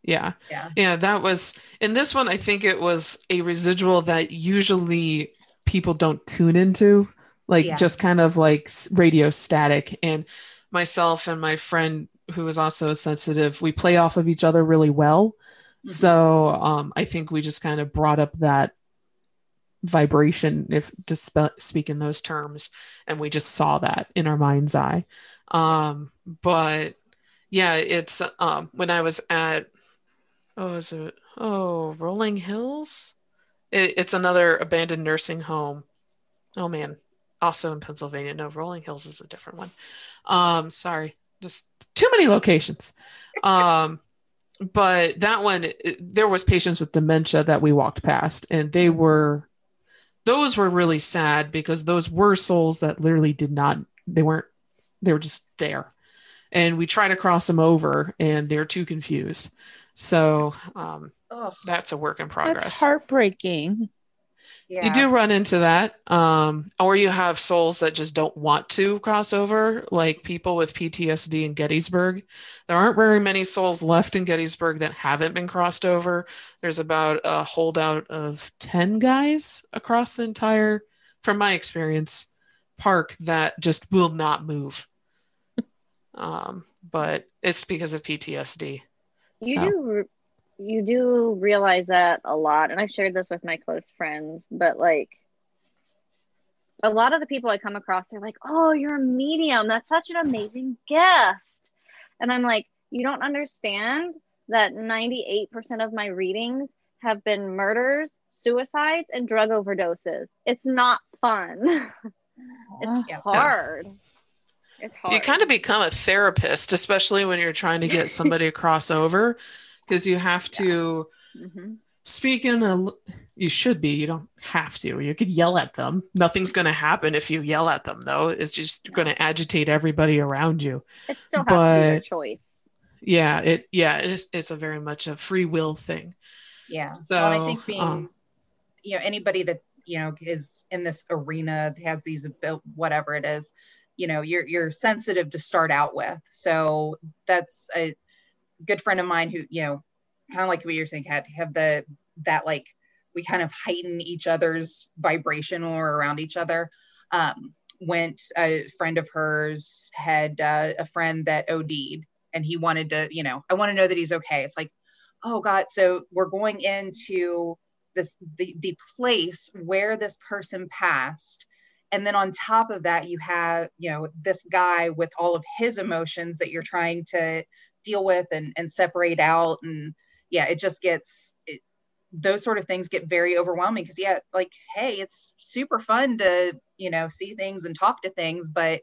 Yeah. Yeah. Yeah. That was in this one, I think it was a residual that usually people don't tune into, like Yeah. just kind of like radio static. And myself and my friend, who is also a sensitive, we play off of each other really well. Mhm. So um, I think we just kind of brought up that vibration, if to spe- speak in those terms, and we just saw that in our mind's eye. Um, but yeah, it's um, when I was at oh, is it oh Rolling Hills? It, it's another abandoned nursing home. Oh man, also in Pennsylvania. No, Rolling Hills is a different one. Um, sorry, just too many locations. Um, but that one, there was patients with dementia that we walked past, and they were those were really sad because those were souls that literally did not they weren't they were just there. And we try to cross them over and they're too confused. So um, Ugh, that's a work in progress. That's heartbreaking. Yeah. you do run into that um, or you have souls that just don't want to cross over like people with ptsd in gettysburg. There aren't very many souls left in gettysburg that haven't been crossed over. There's about a holdout of 10 guys across the entire from my experience park that just will not move. [LAUGHS] Um, but it's because of ptsd You So- do you do realize that a lot, and I've shared this with my close friends, but like a lot of the people I come across, they're like, "Oh, you're a medium. That's such an amazing gift," and I'm like, "You don't understand that 98% of my readings have been murders, suicides, and drug overdoses. It's not fun. [LAUGHS] it's Yeah. hard. It's hard. You kind of become a therapist, especially when you're trying to get somebody to cross over, because you have to Mhm. speak in a. You should be. You don't have to. You could yell at them. Nothing's going to happen if you yell at them, though. It's just going to agitate everybody around you. It still has to be but- choice. Yeah. It. Yeah. It's. It's a very much a free will thing. yeah So, well, I think being um, you know anybody that you know is in this arena has these whatever it is you know you're you're sensitive to start out with so that's a good friend of mine who you know kind of like what you're saying had have the that like we kind of heighten each other's vibration we're around each other um went a friend of hers had uh, a friend that OD'd and he wanted to you know I want to know that he's okay it's like oh God, so we're going into this the, the place where this person passed. And then on top of that, you have, you know, this guy with all of his emotions that you're trying to deal with and, and separate out. And yeah, it just gets it, those sort of things get very overwhelming because yeah, like, hey, it's super fun to, you know, see things and talk to things, but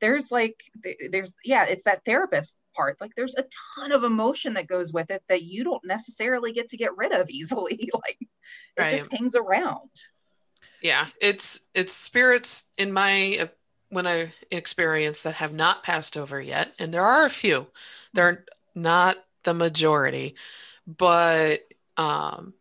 there's like there's yeah it's that therapist part like there's a ton of emotion that goes with it that you don't necessarily get to get rid of [LAUGHS] easily like it Right. just hangs around Yeah, it's it's spirits in my when I experience that have not passed over yet, and there are a few. They're not the majority, but um,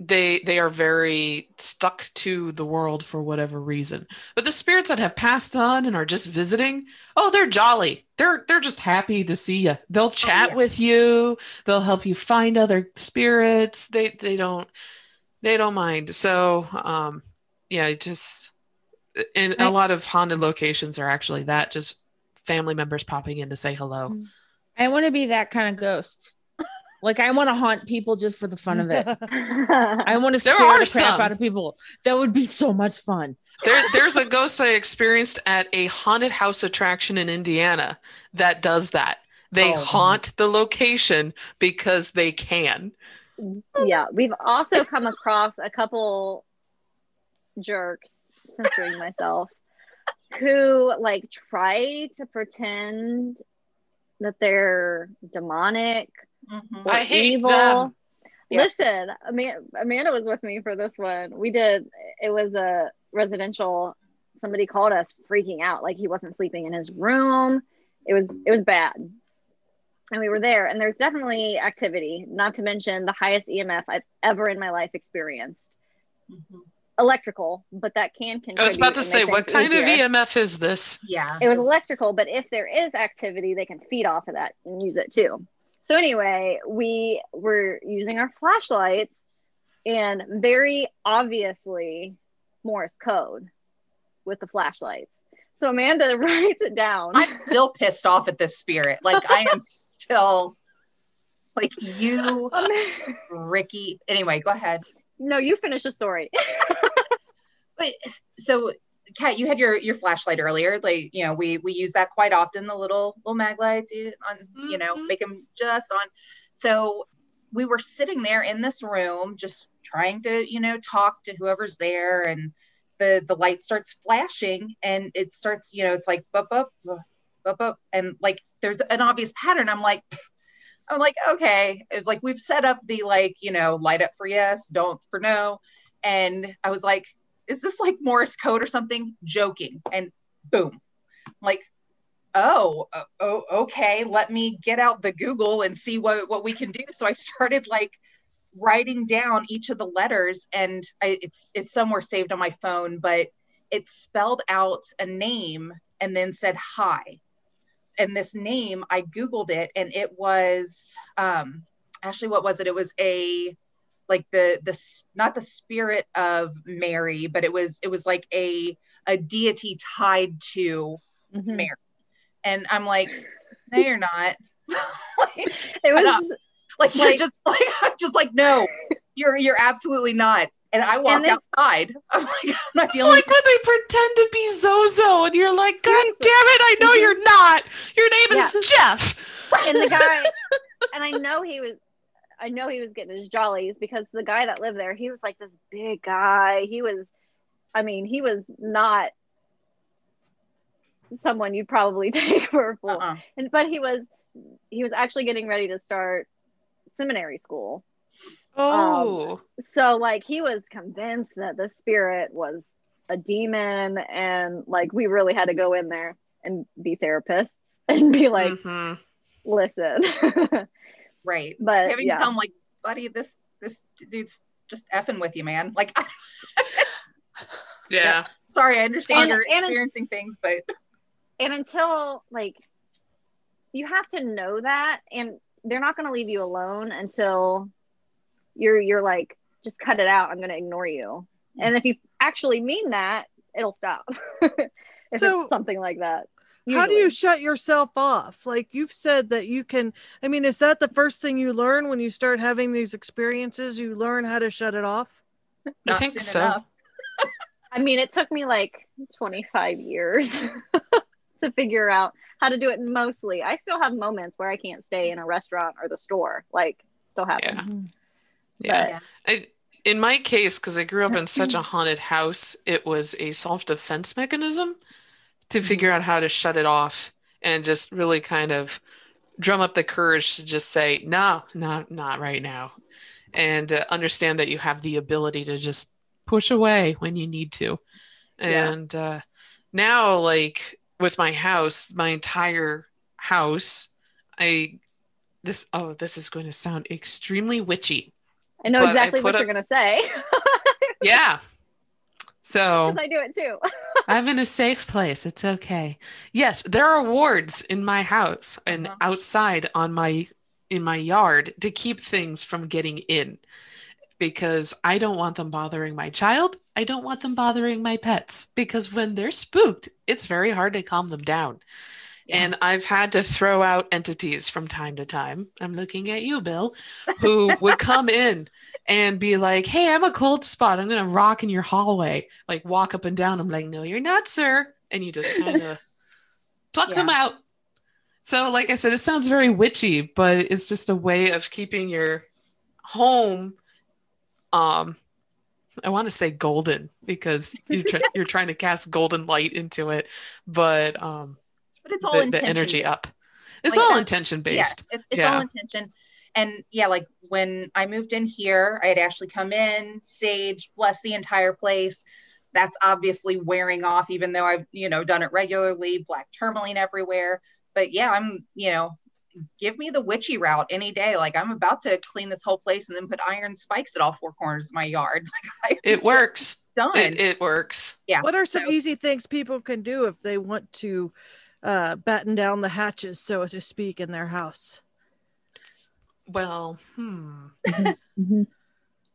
they they are very stuck to the world for whatever reason. But the spirits that have passed on and are just visiting, oh, they're jolly. They're they're just happy to see you. They'll chat yeah. with you. They'll help you find other spirits. They they don't they don't mind. So um, yeah, just and a lot of haunted locations are actually that just family members popping in to say hello. Mm-hmm. I want to be that kind of ghost. Like I want to haunt people just for the fun of it. [LAUGHS] I want to There scare are the crap out of people. That would be so much fun. There, there's a ghost I experienced at a haunted house attraction in Indiana that does that. They Oh. haunt the location because they can. yeah, we've also come across a couple jerks, censoring myself, who like try to pretend that they're demonic Mhm. or I hate evil. them. Yeah. Listen, Amanda, Amanda was with me for this one. We did. It was a residential. Somebody called us freaking out, like he wasn't sleeping in his room. It was it was bad, and we were there. And there's definitely activity. Not to mention the highest EMF I've ever in my life experienced. Mhm. Electrical, but that can contribute. I was about to say, what things kind of easier. EMF is this? yeah It was electrical, but if there is activity, they can feed off of that and use it too. So anyway, we were using our flashlights and very obviously Morse code with the flashlights. So Amanda [LAUGHS] writes it down. i'm still pissed off at this spirit like i am [LAUGHS] still like you ricky anyway go ahead no, you finish the story. [LAUGHS] but so Kat, you had your your flashlight earlier. Like, you know, we we use that quite often. The little little mag lights, you- on you know, Mhm. make them just on. So we were sitting there in this room, just trying to you know talk to whoever's there, and the the light starts flashing, and it starts you know it's like bup up bup up, and like there's an obvious pattern. I'm like. [LAUGHS] I'm like, okay. It was like we've set up the like, you know, light up for yes, don't for no. And I was like, is this like Morse code or something? Joking. And boom. Like, oh, oh, okay. Let me get out the Google and see what, what we can do. So I started like writing down each of the letters and I, it's, it's somewhere saved on my phone, but it spelled out a name and then said hi. And this name, I Googled it and it was, um, actually, what was it? It was a, like the the not the spirit of Mary, but it was it was like a a deity tied to Mhm. Mary. And I'm like, no, you're not. [LAUGHS] like, It was Enough. [LAUGHS] like you're Like- just [LAUGHS] like I'm just like, no, you're you're absolutely not. And I walked then- outside. I'm like, I'm not It's like when they pretend to be Zozo, and you're like, God damn it, I know you're not. Your name is Yeah. Jeff. and the guy and I know he was I know he was getting his jollies because the guy that lived there, he was like this big guy. He was I mean, he was not someone you'd probably [LAUGHS] take for a fool. uh-uh. And but he was he was actually getting ready to start seminary school. Oh, So like he was convinced that the spirit was a demon and like we really had to go in there and be therapists [LAUGHS] and be like, Mhm. listen. [LAUGHS] right. but Having yeah. to tell him like, buddy, this this dude's just effing with you, man. [LAUGHS] Like [LAUGHS] yeah. [LAUGHS] sorry, I understand And- you're and- experiencing things, but and until like you have to know that and they're not going to leave you alone until you're you're like just cut it out i'm going to ignore you and if you actually mean that it'll stop if So- it's something like that how do you shut yourself off? Like you've said that you can. I mean, is that the first thing you learn when you start having these experiences? You learn how to shut it off. I think so. [LAUGHS] I mean, it took me like 25 years [LAUGHS] to figure out how to do it mostly. I still have moments where I can't stay in a restaurant or the store. Like, still happen. Yeah. Mm-hmm. Yeah. I, in my case, because I grew up in such a [CLEARS THROAT] haunted house, it was a self defense mechanism to figure out how to shut it off and just really kind of drum up the courage to just say, no, no, not right now. And uh, understand that you have the ability to just push away when you need to. Yeah. And uh, now, like with my house, my entire house, I, this, oh, this is going to sound extremely witchy. I know But I exactly what put you're going to say. [LAUGHS] Yeah. So I do it too. [LAUGHS] I'm in a safe place. It's okay. Yes, there are wards in my house and Uh-huh. outside on my in my yard to keep things from getting in because I don't want them bothering my child. I don't want them bothering my pets because when they're spooked, it's very hard to calm them down. And I've had to throw out entities from time to time. I'm looking at you, Bill, who would come in and be like, Hey, I'm a cold spot. I'm going to rock in your hallway, like walk up and down. I'm like, No, you're not, sir. And you just kind of [LAUGHS] pluck them out. So, like I said, it sounds very witchy, but it's just a way of keeping your home. Um, I want to say golden because [LAUGHS] you try, you're trying to cast golden light into it, but um, But it's all the, the energy up. It's Like all intention Yeah, based. it's Yeah. all intention. And yeah, like when I moved in here, I had actually come in, sage, bless the entire place. That's obviously wearing off, even though I've, you know, done it regularly, black tourmaline everywhere. But yeah, I'm, you know, give me the witchy route any day. Like I'm about to clean this whole place and then put iron spikes at all four corners of my yard. [LAUGHS] Like It works. Done. It, it works. yeah. What are some So- easy things people can do if they want to uh, batten down the hatches, so to speak, in their house? Well, hmm.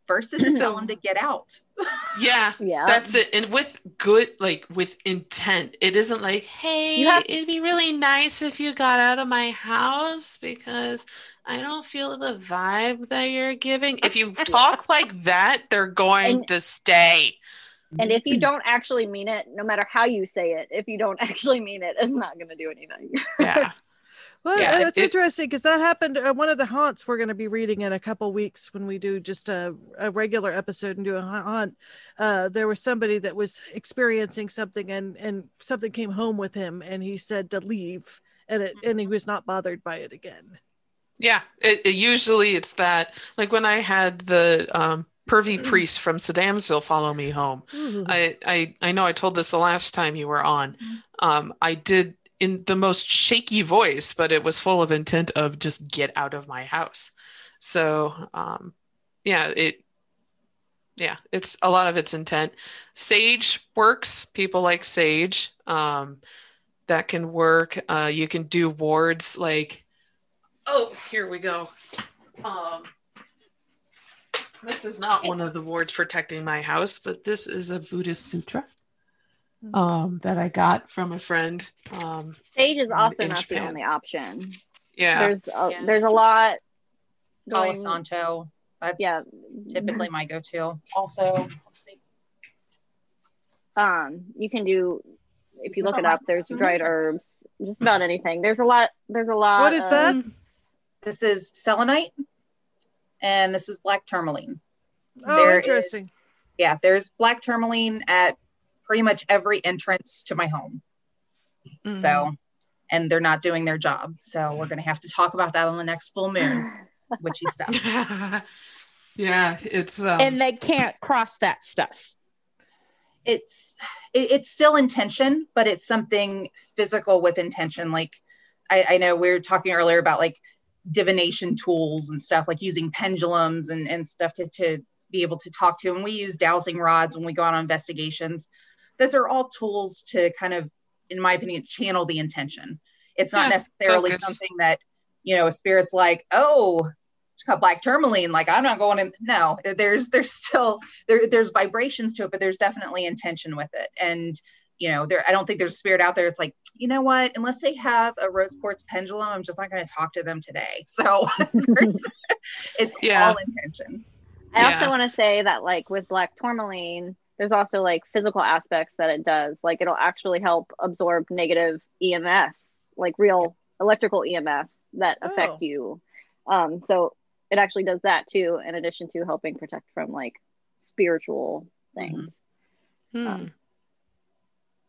Versus [CLEARS THROAT] tell them to get out. [LAUGHS] Yeah, yeah. that's it. And with good, like with intent, it isn't like, hey, have- it'd be really nice if you got out of my house because I don't feel the vibe that you're giving. If you [LAUGHS] talk like that, they're going And- to stay. and if you don't actually mean it, no matter how you say it, if you don't [LAUGHS] actually mean it, it's not going to do anything. Yeah. Well, Yeah, uh, it's it- interesting because that happened. Uh, one of the haunts we're going to be reading in a couple weeks when we do just a, a regular episode and do a ha- haunt. Uh, there was somebody that was experiencing something, and and something came home with him, and he said to leave, and it and he was not bothered by it again. Yeah, it, it usually it's that. Like when I had the um, pervy priest from Sedamsville follow me home. I, I I know I told this the last time you were on. Um, I did in the most shaky voice, but it was full of intent of just get out of my house. So um, yeah, it yeah, it's a lot of its intent. Sage works. People like sage. Um, that can work. Uh, you can do wards like oh, here we go. Um, this is not one of the wards protecting my house, but this is a Buddhist sutra um, that I got from a friend. Um, Sage is also In not the only option. yeah, There's a, Yeah. there's a lot Palo going. Santo. That's Yeah, typically my go-to. Also, um, you can do if you Look look it up. There's dried herbs, just about anything. There's a lot. There's a lot. What is of- that? This is selenite, and this is black tourmaline. Oh, There is- interesting. Yeah, there's black tourmaline at pretty much every entrance to my home. Mhm. So, and they're not doing their job. So we're gonna have to talk about that on the next full moon. [LAUGHS] Witchy stuff. [LAUGHS] yeah, it's um, and they can't cross that stuff. It's it, it's still intention, but it's something physical with intention. Like I, I know we were talking earlier about like divination tools and stuff, like using pendulums and, and stuff to, to be able to talk to. And we use dowsing rods when we go out on investigations. Those are all tools to kind of, in my opinion, channel the intention. It's not Yeah, necessarily focus. something that, you know, a spirit's like, oh, it's black tourmaline. Like I'm not going in. No, there's there's still there there's vibrations to it, but there's definitely intention with it. And you know, there I don't think there's a spirit out there. It's like, you know what? Unless they have a rose quartz pendulum, I'm just not going to talk to them today. [LAUGHS] So it's Yeah. all intention. I Yeah. also want to say that like with black tourmaline, there's also like physical aspects that it does. Like it'll actually help absorb negative EMFs, like real electrical EMFs that Oh. affect you. Um, so it actually does that too, in addition to helping protect from like spiritual things. Hmm. Um,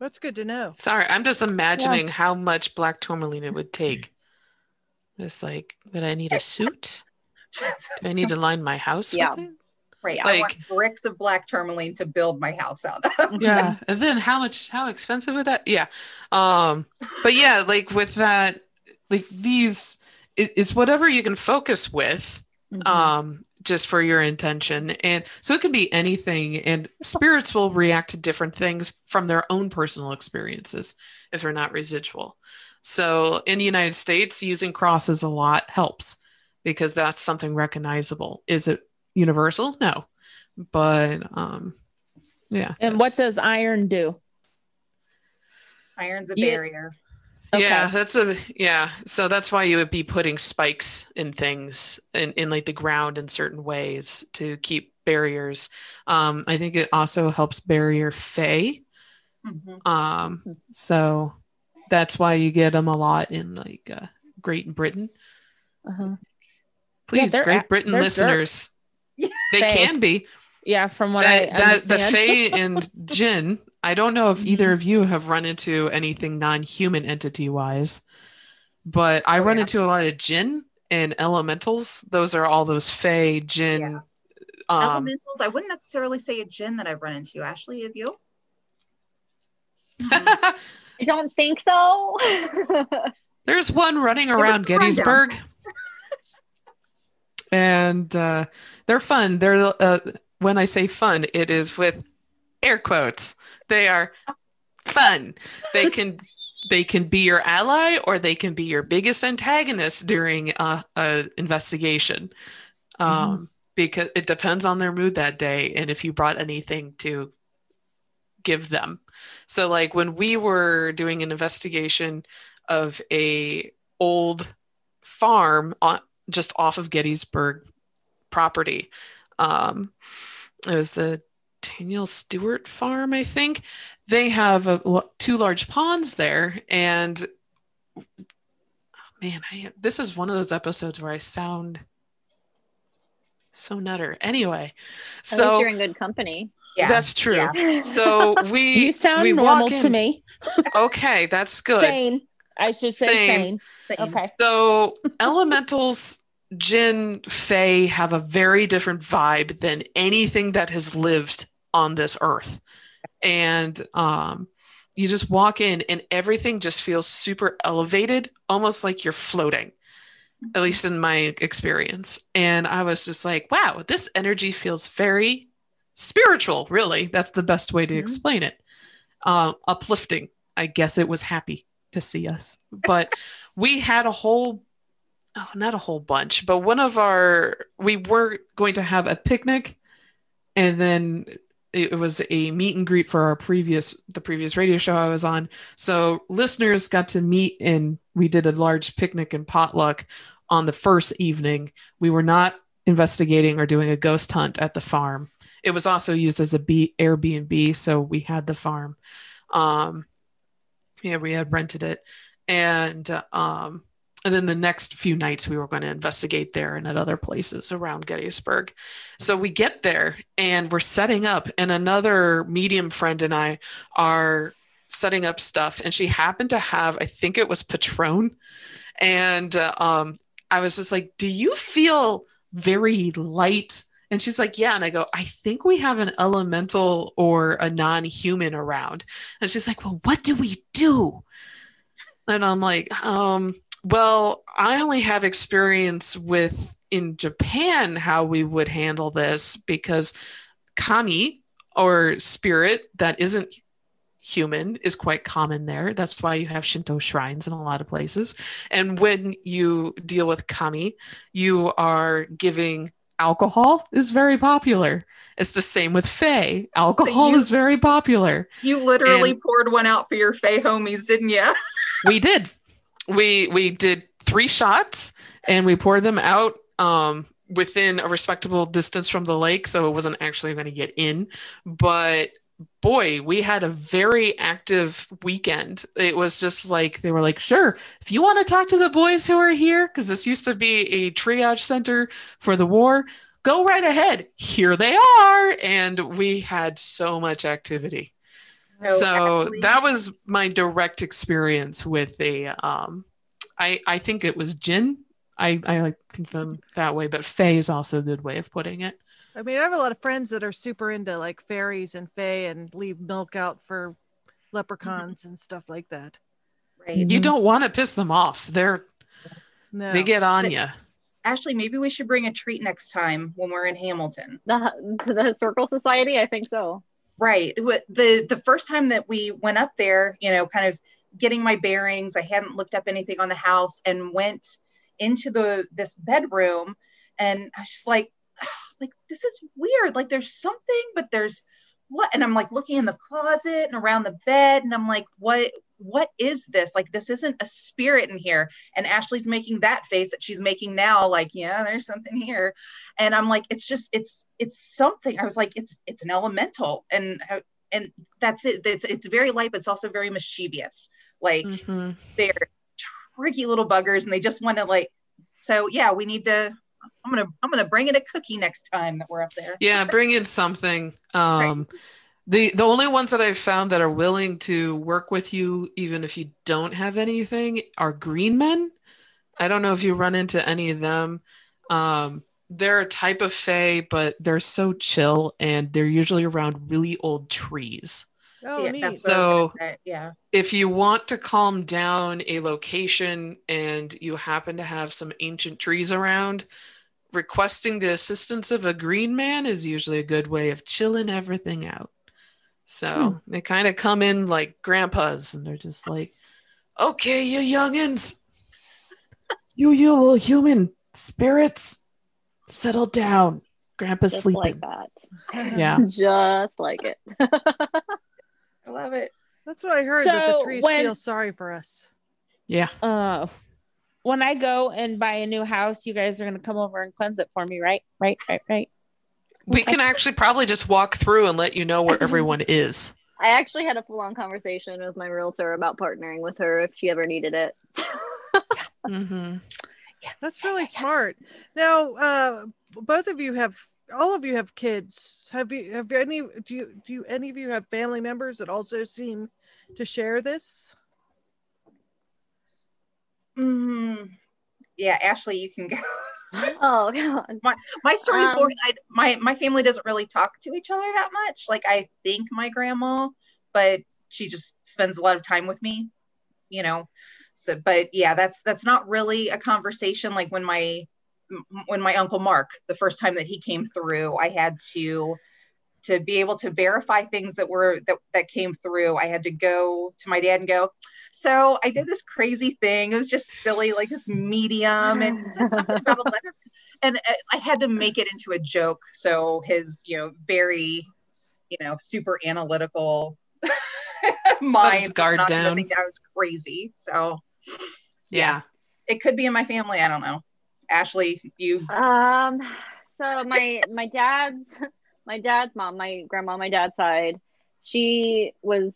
That's good to know. Sorry, I'm just imagining how much black tourmaline it would take. It's like, would I need a [LAUGHS] suit? Do I need to line my house Yeah. with it? Right. I want Like- bricks of black tourmaline to build my house out [LAUGHS] of. Yeah. And then how much how expensive would that? Yeah. Um, but yeah, like with that, like these it, it's whatever you can focus with. Mhm. um just for your intention and so it can be anything and spirits will react to different things from their own personal experiences if they're not residual so in the united states using crosses a lot helps because that's something recognizable is it universal no but um yeah And what does iron do? Iron's a barrier. Yeah, Okay. that's a yeah. So that's why you would be putting spikes in things in, in like the ground in certain ways to keep barriers. Um, I think it also helps barrier fey. Mhm. Um, so that's why you get them a lot in like uh, Great Britain. Uh-huh. Please, they're Great Britain they're listeners, [LAUGHS] they Fey. can be. Yeah, from what that, I that the understand. Fae [LAUGHS] and Jinn. I don't know if either of you have run into anything non-human entity wise, but I Oh, run yeah. into a lot of Jinn and elementals. Those are all those Fae, Jinn. Yeah. Um, Elementals, I wouldn't necessarily say a Jinn that I've run into. Ashley, have you? [LAUGHS] I don't think so. There's one running around Gettysburg. rundown. And uh, they're fun. They're uh, when I say fun, it is with air quotes. They are fun. They can [LAUGHS] they can be your ally or they can be your biggest antagonist during a, a investigation. Um, because it depends on their mood that day and if you brought anything to give them. So like when we were doing an investigation of a old farm on just off of Gettysburg property. Um, it was the Daniel Stewart farm, I think. They have a, two large ponds there, and oh, man, I, this is one of those episodes where I sound so nutter. Anyway, At so you're in good company. Yeah. that's true. Yeah. So we [LAUGHS] you sound we normal walk to me. Okay, that's good. Sane. I should say Sane. sane. Okay. So elementals, Jinn, Fae have a very different vibe than anything that has lived on this earth. And um, you just walk in and everything just feels super elevated, almost like you're floating, at least in my experience. And I was just like, wow, this energy feels very spiritual, really. That's the best way to Mhm. explain it. Uh, uplifting. I guess it was happy to see us. But we had a whole oh not a whole bunch but one of our we were going to have a picnic and then it was a meet and greet for our previous the previous radio show i was on. So listeners got to meet and we did a large picnic and potluck on the first evening. We were not investigating or doing a ghost hunt at the farm. It was also used as a B- airbnb so we had the farm. Um yeah we had rented it and um and then the next few nights we were going to investigate there and at other places around Gettysburg. So we get there and we're setting up, and another medium friend and I are setting up stuff. And she happened to have, I think it was Patron. And uh, um, I was just like, Do you feel very light? And she's like, Yeah. And I go, I think we have an elemental or a non human around. And she's like, Well, what do we do? And I'm like, um, well, I only have experience with in Japan how we would handle this because kami or spirit that isn't human is quite common there. That's why you have Shinto shrines in a lot of places. And when you deal with kami, you are giving alcohol is very popular. It's the same with Fae. Alcohol you- is very popular. You literally And- poured one out for your Fae homies, didn't you? [LAUGHS] we did. We we did three shots and we poured them out um within a respectable distance from the lake, so it wasn't actually going to get in. But boy, we had a very active weekend. It was just like they were like, sure, if you want to talk to the boys who are here, because this used to be a triage center for the war, go right ahead. Here they are. And we had so much activity so actually- that was my direct experience with a um i i think it was Jinn i i like think them that way but Fae is also a good way of putting it I mean, I have a lot of friends that are super into like fairies and fae and leave milk out for leprechauns and stuff like that. right. you Mhm. don't want to piss them off they're No. they get on you Ashley, maybe we should bring a treat next time when we're in Hamilton. [LAUGHS] The, the historical society, I think so. Right. The the first time that we went up there, you know, kind of getting my bearings, I hadn't looked up anything on the house and went into the this bedroom and I was just like [SIGHS] like this is weird. Like there's something, but there's what and I'm like looking in the closet and around the bed and I'm like what what is this? Like this isn't a spirit in here. And Ashley's making that face that she's making now like yeah, there's something here. And I'm like it's just it's it's something. I was like it's it's an elemental and and that's it. It's it's very light, but it's also very mischievous. Like Mhm. they're tricky little buggers, and they just want to like. So yeah, we need to. I'm gonna I'm gonna bring in a cookie next time that we're up there. yeah bring in something [LAUGHS] um the the only ones that i've found that are willing to work with you even if you don't have anything are green men i don't know if you run into any of them um they're a type of fae but they're so chill and they're usually around really old trees Oh, yeah, neat. that's what I was So- yeah. if you want to calm down a location and you happen to have some ancient trees around, requesting the assistance of a green man is usually a good way of chilling everything out. So they kind of come in like grandpas and they're just like, okay, you youngins, you, you little human spirits, settle down. Grandpa's Just sleeping. like that. [LAUGHS] Yeah. [LAUGHS] Just like it. I love it. That's what I heard that the trees when- feel sorry for us. Yeah. Uh, when I go and buy a new house, you guys are gonna come over and cleanse it for me, right? Right, right, right. We can actually probably just walk through and let you know where everyone is. I actually had a full on conversation with my realtor about partnering with her if she ever needed it. [LAUGHS] hmm That's really smart. Now, uh, both of you have, all of you have kids. Have you, have any, do you, do you, any of you have family members that also seem to share this? Mm, yeah, Ashley, you can go. [LAUGHS] oh god. My story's Um, more. I, my my family doesn't really talk to each other that much. Like I think my grandma, but she just spends a lot of time with me. You know, so but yeah, that's that's not really a conversation. Like when my when my uncle Mark, the first time that he came through, I had to to be able to verify things that were that, that came through. I had to go to my dad and go so i did this crazy thing. It was just silly like this medium and [LAUGHS] something about a letter. And uh, i had to make it into a joke. So his you know very you know super analytical [LAUGHS] mind was guard not down. think that I was crazy. So Yeah. it could be in my family. I don't know. Ashley you Um so my my dad's my dad's mom, my grandma, my dad's side, she was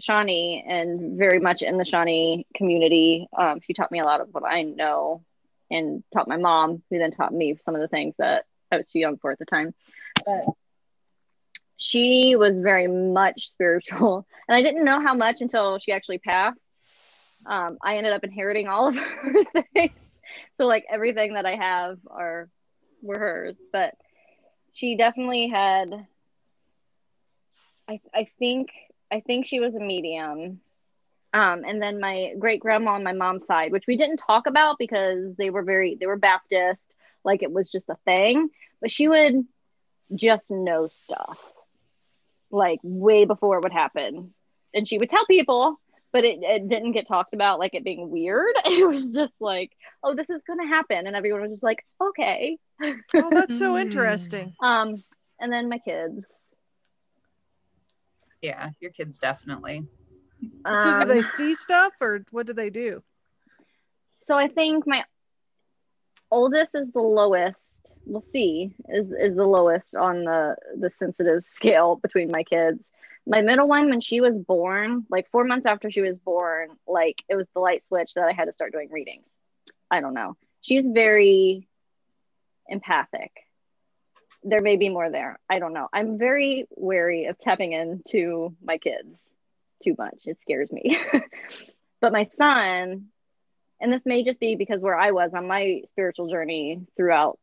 Shawnee and very much in the Shawnee community. Um, she taught me a lot of what I know and taught my mom, who then taught me some of the things that I was too young for at the time. But she was very much spiritual. [LAUGHS] And I didn't know how much until she actually passed. Um, I ended up inheriting all of her [LAUGHS] things. So like everything that I have are were hers. But she definitely had I I think I think she was a medium. Um, and then my great grandma on my mom's side, which we didn't talk about because they were very they were Baptist, like it was just a thing. But she would just know stuff like way before it would happen. And she would tell people, but it, it didn't get talked about like it being weird. [LAUGHS] It was just like, oh, this is gonna happen, and everyone was just like, okay. Oh, that's so [LAUGHS] interesting. Um, and then my kids. Yeah, your kids definitely. so Um, do they see stuff or what do they do? so I think my oldest is the lowest. We'll see is is the lowest on the the sensitive scale between my kids. My middle one, when she was born, like four months after she was born, like it was the light switch that I had to start doing readings. I don't know. She's very empathic. There may be more there. I don't know. I'm very wary of tapping into my kids too much. It scares me. [LAUGHS] but my son, and this may just be because where I was on my spiritual journey throughout.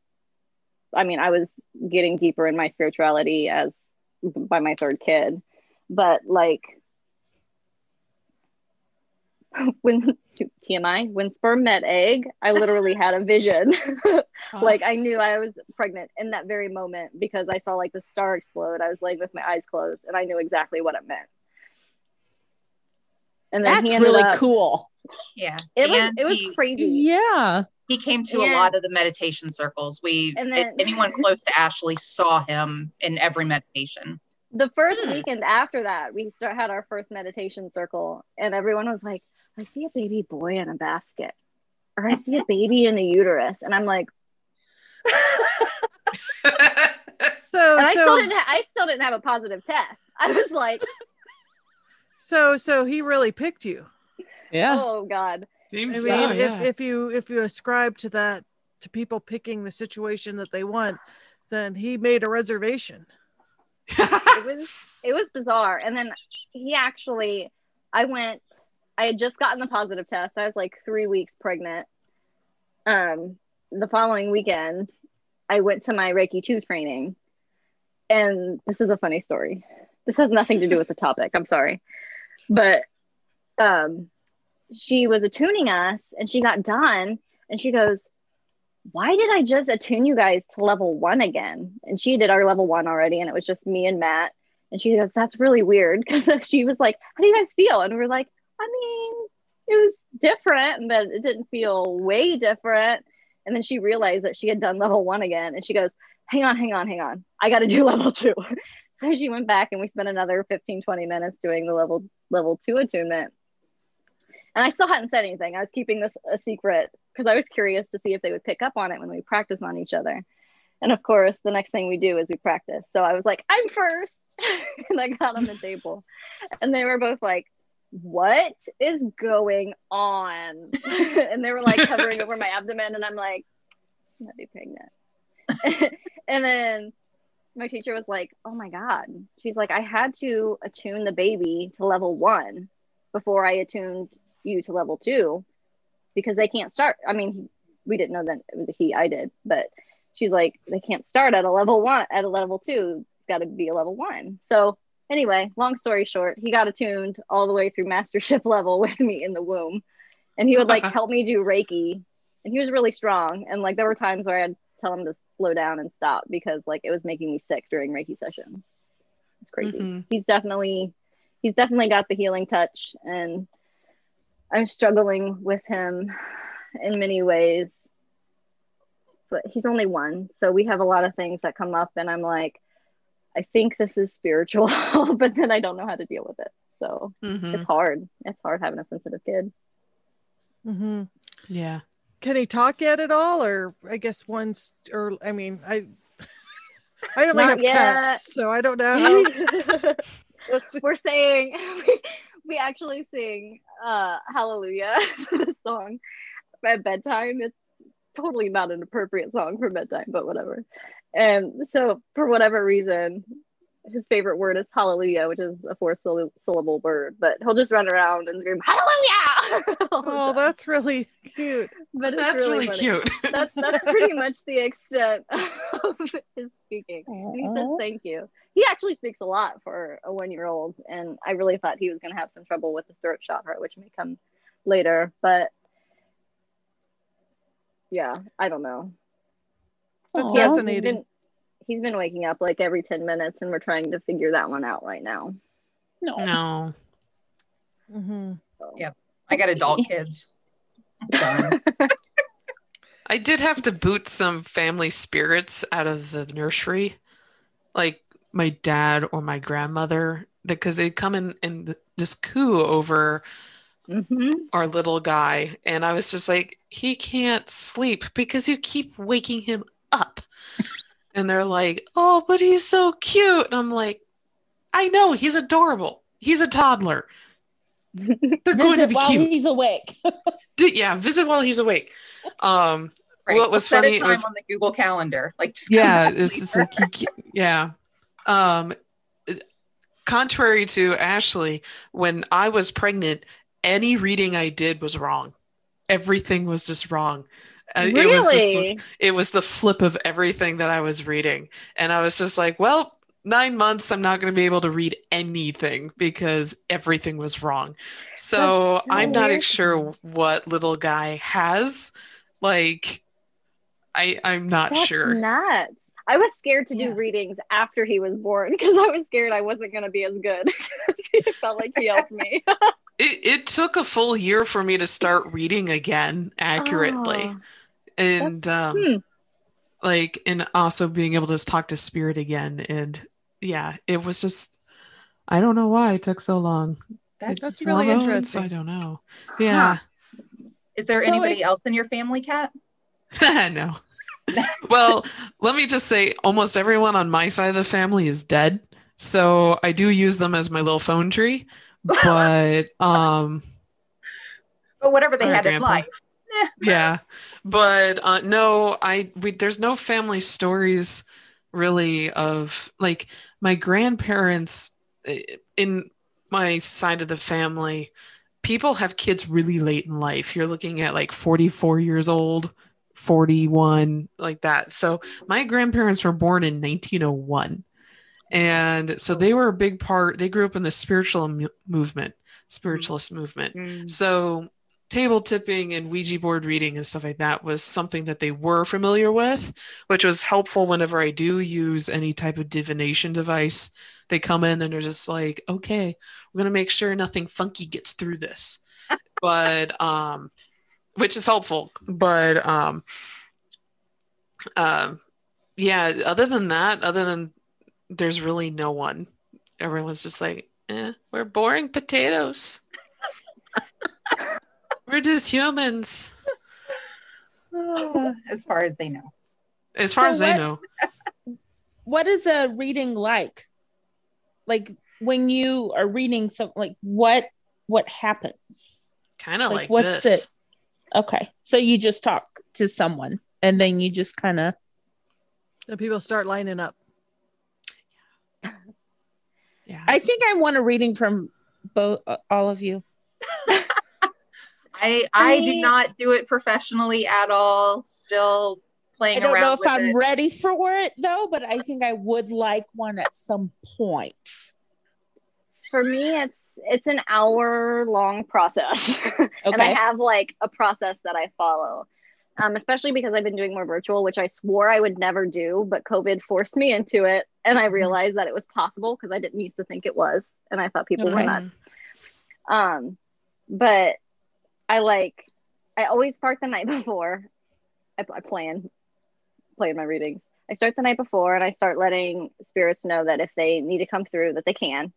I mean, I was getting deeper in my spirituality as by my third kid, but like [LAUGHS] when TMI, when sperm met egg, I literally had a vision. [LAUGHS] like I knew I was pregnant in that very moment because I saw like the star explode. I was laying with my eyes closed and I knew exactly what it meant. And then That's he ended really up, cool. Yeah. It was it was he, crazy. Yeah. he came to a lot of the meditation circles. We And then- anyone close to Ashley saw him in every meditation. The first Hmm. weekend after that, we start had our first meditation circle, and everyone was like, "I see a baby boy in a basket, or I see a [LAUGHS] baby in a uterus," and I'm like, [LAUGHS] So and I still didn't, ha- I still didn't have a positive test. I was like, [LAUGHS] so so he really picked you. Yeah. "Oh God." I mean, so, if, yeah. if you if you ascribe to that to people picking the situation that they want, then he made a reservation. It was it was bizarre. And then he actually i went i had just gotten the positive test. I was like three weeks pregnant. Um the following weekend i went to my reiki 2 training. And this is a funny story. This has nothing to do with the topic. I'm sorry. But um she was attuning us and she got done and she goes why did I just attune you guys to level one again? And she did our level one already, and it was just me and Matt. And she goes, That's really weird. [LAUGHS] Because she was like, How do you guys feel? And we are like, I mean, it was different, but it didn't feel way different. And then she realized that she had done level one again. And she goes, Hang on, hang on, hang on. I got to do [LAUGHS] level two. [LAUGHS] so she went back and we spent another 15, 20 minutes doing the level level two attunement. And I still hadn't said anything. I was keeping this a secret because I was curious to see if they would pick up on it when we practice on each other. And of course, the next thing we do is we practice. So I was like, I'm first. [LAUGHS] and I got on the [LAUGHS] table. And they were both like, What is going on? [LAUGHS] and they were like covering over my abdomen. And I'm like, I'm not be pregnant. and then my teacher was like, Oh my God. She's like, I had to attune the baby to level one before I attuned you to level two because they can't start. I mean, we didn't know that it was a he, I did, but she's like, they can't start at a level one, at a level two. It's got to be a level one. So, anyway, long story short, he got attuned all the way through mastership [LAUGHS] level with me in the womb. And he would like [LAUGHS] help me do Reiki. And he was really strong. And like, there were times where I'd tell him to slow down and stop because like it was making me sick during Reiki sessions. It's crazy. Mhm. He's definitely, he's definitely got the healing touch. And I'm struggling with him in many ways, but he's only one. So we have a lot of things that come up, and I'm like, I think this is spiritual, [LAUGHS] but then I don't know how to deal with it. So Mhm. it's hard. It's hard having a sensitive kid. Mm-hmm. Yeah. Can he talk yet at all, or I guess once, or I mean, I [LAUGHS] I don't have yet. cats, so I don't know. How, [LAUGHS] We're saying we, actually sing uh, Hallelujah [LAUGHS] song at bedtime. It's totally not an appropriate song for bedtime, but whatever. And so, for whatever reason, his favorite word is Hallelujah, which is a four syllable word. But he'll just run around and scream Hallelujah. [LAUGHS] all oh, that's really cute. but it's That's really, funny. cute. That's that's [LAUGHS] pretty much the extent [LAUGHS] of his speaking. And he says thank you. He actually speaks a lot for a one year old, and I really thought he was going to have some trouble with the throat chakra, which may come later. But yeah, I don't know. That's He has- fascinating. been he's been waking up like every ten minutes, and we're trying to figure that one out right now. No. no. Mm-hmm. So. Yep. I got adult kids. [LAUGHS] I did have to boot some family spirits out of the nursery, like my dad or my grandmother, because they'd come in and just coo over Mhm. our little guy. And I was just like, he can't sleep because you keep waking him up. [LAUGHS] and they're like, oh, but he's so cute. And I'm like, I know, he's adorable. He's a toddler. They're going to be while cute. he's awake. [LAUGHS] D- yeah, visit while he's awake. Um, Right. What was Set a funny was- on the Google Calendar. Like, just yeah back it's just later. like yeah um contrary to ashley when i was pregnant any reading i did was wrong everything was just wrong Uh, it was just really? it was the flip of everything that i was reading and i was just like well nine months i'm not going to be able to read anything because everything was wrong so i'm not sure what little guy has like i i'm not That's sure nuts. I was scared to do Yeah. readings after he was born [LAUGHS] because I was scared I wasn't going to be as good. [LAUGHS] it felt like he helped me. [LAUGHS] It, it took a full year for me to start reading again accurately. Oh, and um, hmm. like, and also being able to talk to spirit again. And yeah, it was just, I don't know why it took so long. That's, That's really hormones? interesting. I don't know. Yeah. is there So anybody it's- else in your family, Cat? [LAUGHS] no. [LAUGHS] well, let me just say almost everyone on my side of the family is dead. So I do use them as my little phone tree. But [LAUGHS] um But whatever they had in Grandpa. life. yeah but uh no i we there's no family stories really of like my grandparents eh, in my side of the family people have kids really late in life. You're looking at like 44 years old 41 like that. So my grandparents were born in 1901 and so they were a big part they grew up in the spiritual movement spiritualist movement. Mm. so table tipping and Ouija board reading and stuff like that was something that they were familiar with, which was helpful whenever I do use any type of divination device. They come in and they're just like, okay, we're gonna make sure nothing funky gets through this. [LAUGHS] but um which is helpful. But um um yeah, other than that, other than there's really no one. Everyone's just like, eh, we're boring potatoes. We're just humans, [SIGHS] as far as they know. as far So as they know. [LAUGHS] what is a reading like? Like when you are reading something, like what what happens? Kind of Like, like, what's this. it? Okay, so you just talk to someone, and then you just kind of And people start lining up. Yeah. I think I want a reading from both all of you. [LAUGHS] I I do not do it professionally at all. Still playing I don't around know if I'm it. ready for it though, but I think I would like one at some point. For me, it's it's an hour long process, [LAUGHS] and I have like a process that I follow. Um, especially because I've been doing more virtual, which I swore I would never do, but COVID forced me into it, and I realized that it was possible because I didn't used to think it was, and I thought people were Okay. nuts. Um, but I like I always start the night [LAUGHS] before. I, I plan plan my readings. I start the night before and I start letting spirits know that if they need to come through that they can.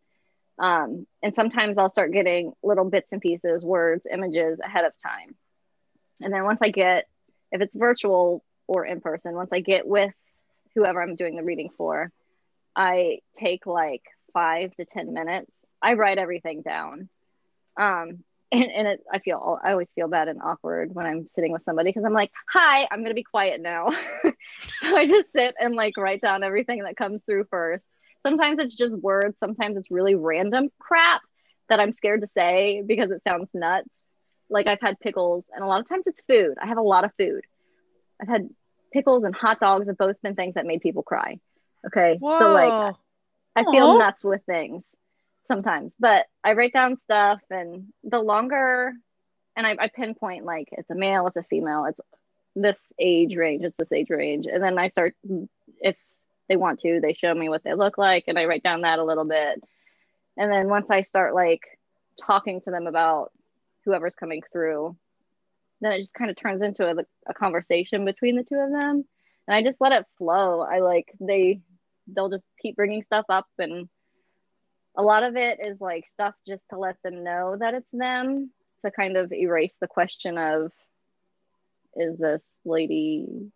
Um, and sometimes I'll start getting little bits and pieces, words, images ahead of time. And then once I get, if it's virtual or in person, once I get with whoever I'm doing the reading for, I take like five to 10 minutes. I write everything down. Um, and, and it, I feel, I always feel bad and awkward when I'm sitting with somebody because I'm like, hi, I'm going to be quiet now. [LAUGHS] so I just sit and like write down everything that comes through first. Sometimes it's just words. Sometimes it's really random crap that I'm scared to say because it sounds nuts. Like I've had pickles, and a lot of times it's food. I have a lot of food. I've had pickles and hot dogs have both been things that made people cry. Okay. Whoa. So like I feel Aw. nuts with things sometimes, but I write down stuff, and the longer, and I, I pinpoint like it's a male, it's a female, it's this age range, it's this age range, and then I start if they want to, they show me what they look like, and I write down that a little bit, and then once I start like talking to them about whoever's coming through then it just kind of turns into a, a conversation between the two of them. And i just let it flow. I like they they'll just keep bringing stuff up and a lot of it is like stuff just to let them know that it's them to kind of erase the question of is this lady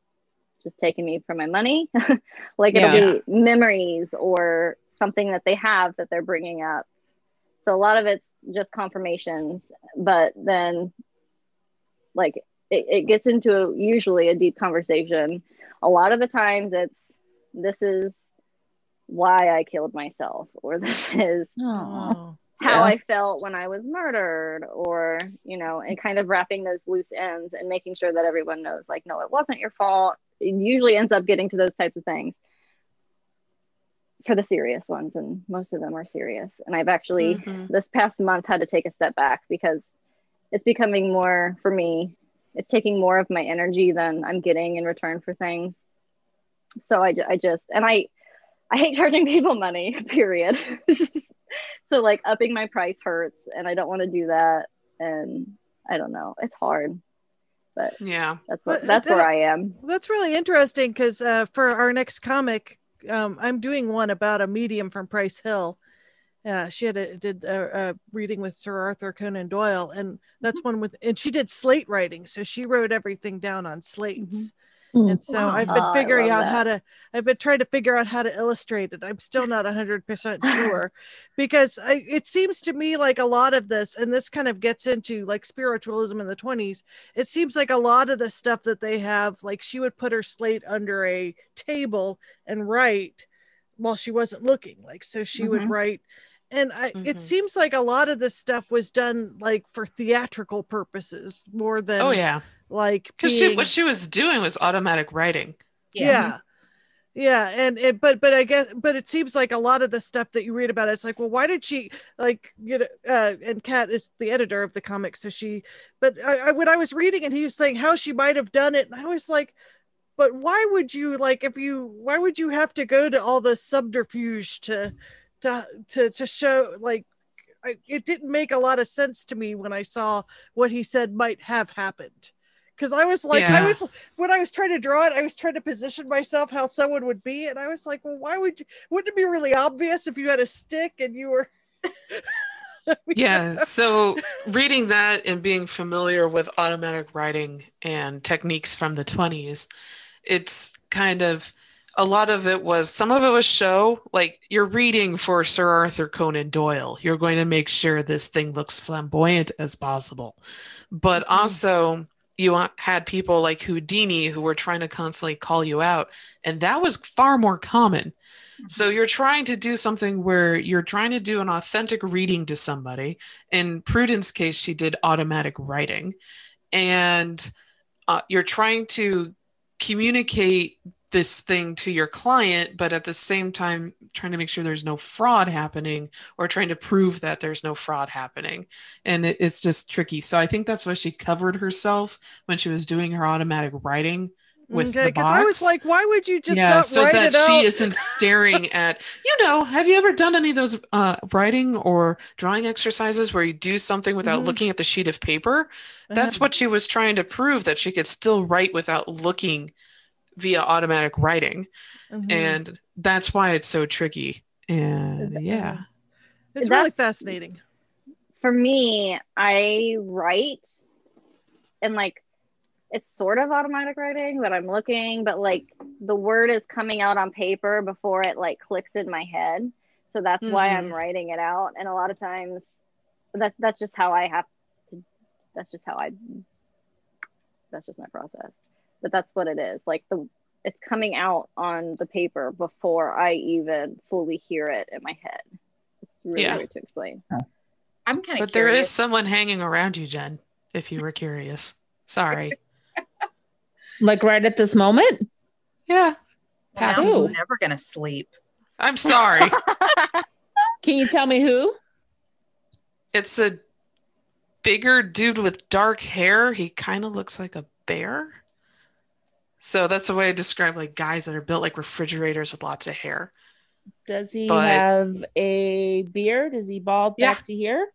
just taking me for my money? [LAUGHS] Like it'll be memories or something that they have that they're bringing up. So a lot of it's just confirmations but then like it, it gets into usually a deep conversation. A lot of the times it's this is why i killed myself or [LAUGHS] this is Aw. Oh. how Yeah. I felt when I was murdered, or, you know, and kind of wrapping those loose ends and making sure that everyone knows, like, no, it wasn't your fault. It usually ends up getting to those types of things for the serious ones, and most of them are serious. And I've actually, Mhm. this past month, had to take a step back because it's becoming more for me, it's taking more of my energy than I'm getting in return for things. So I, I just, and I, I hate charging people money, [LAUGHS] period. [LAUGHS] so like upping my price hurts and I don't want to do that. And I don't know, it's hard, but Yeah. that's what, that's then- where I am. That's really interesting because uh, for our next comic, um, I'm doing one about a medium from Price Hill. Uh, she had a, did a, a reading with Sir Arthur Conan Doyle, and that's Mm-hmm. one with, and she did slate writing, so she wrote everything down on slates. Mhm. And so Wow. I've been Oh, figuring love out how to, I've been trying to figure out how to illustrate it. I'm still not 100% [LAUGHS] sure because I, it seems to me like a lot of this, and this kind of gets into like spiritualism in the 20s. It seems like a lot of the stuff that they have, like she would put her slate under a table and write while she wasn't looking. Like, so she would Mhm. write. And I, Mhm. it seems like a lot of this stuff was done like for theatrical purposes more than Oh yeah. Like Because she, what she was doing was automatic writing. yeah. yeah and it but but i guess but it seems like a lot of the stuff that you read about it, it's like well why did she like you know uh and kat is the editor of the comic so she but I, I when i was reading and he was saying how she might have done it and i was like but why would you like if you why would you have to go to all the subterfuge to to to, to show like I, it didn't make a lot of sense to me when i saw what he said might have happened because i was like i was when I was trying to draw it, I was trying to position myself how someone would be, and I was like, well, why would you? Wouldn't it be really obvious if you had a stick and you were? [LAUGHS] Yeah. [LAUGHS] So reading that and being familiar with automatic writing and techniques from the 20s, it's kind of a lot of it was some of it was show like you're reading for Sir Arthur Conan Doyle. You're going to make sure this thing looks flamboyant as possible. But Mhm. also you had people like Houdini who were trying to constantly call you out and that was far more common. So you're trying to do something where you're trying to do an authentic reading to somebody. In Prudence case, she did automatic writing, and uh, you're trying to communicate this thing to your client, but at the same time trying to make sure there's no fraud happening or trying to prove that there's no fraud happening. And it, it's just tricky. So I think that's why she covered herself when she was doing her automatic writing with the because I was like, why would you just yeah, so that she out? isn't staring at, you know, have you ever done any of those uh, writing or drawing exercises where you do something without Mhm. looking at the sheet of paper? That's what she was trying to prove that she could still write without looking via automatic writing. Mhm. And that's why it's so tricky. And yeah. it's really fascinating. For me, I write and like it's sort of automatic writing, but I'm looking, but like the word is coming out on paper before it like clicks in my head. So that's why I'm Mhm. writing it out. And a lot of times that that's just how I have to that's just how I that's just my process. But that's what it is. Like the it's coming out on the paper before I even fully hear it in my head. It's really Yeah. weird to explain. I'm kind of But there is someone hanging around you, Jen, if you were curious. Sorry. [LAUGHS] Like right at this moment? Yeah. I'm never gonna sleep. I'm sorry. [LAUGHS] Can you tell me who? It's a bigger dude with dark hair. He kind of looks like a bear. So that's the way I describe like guys that are built like refrigerators with lots of hair. Does he But- have a beard? Is he bald Yeah. back to here?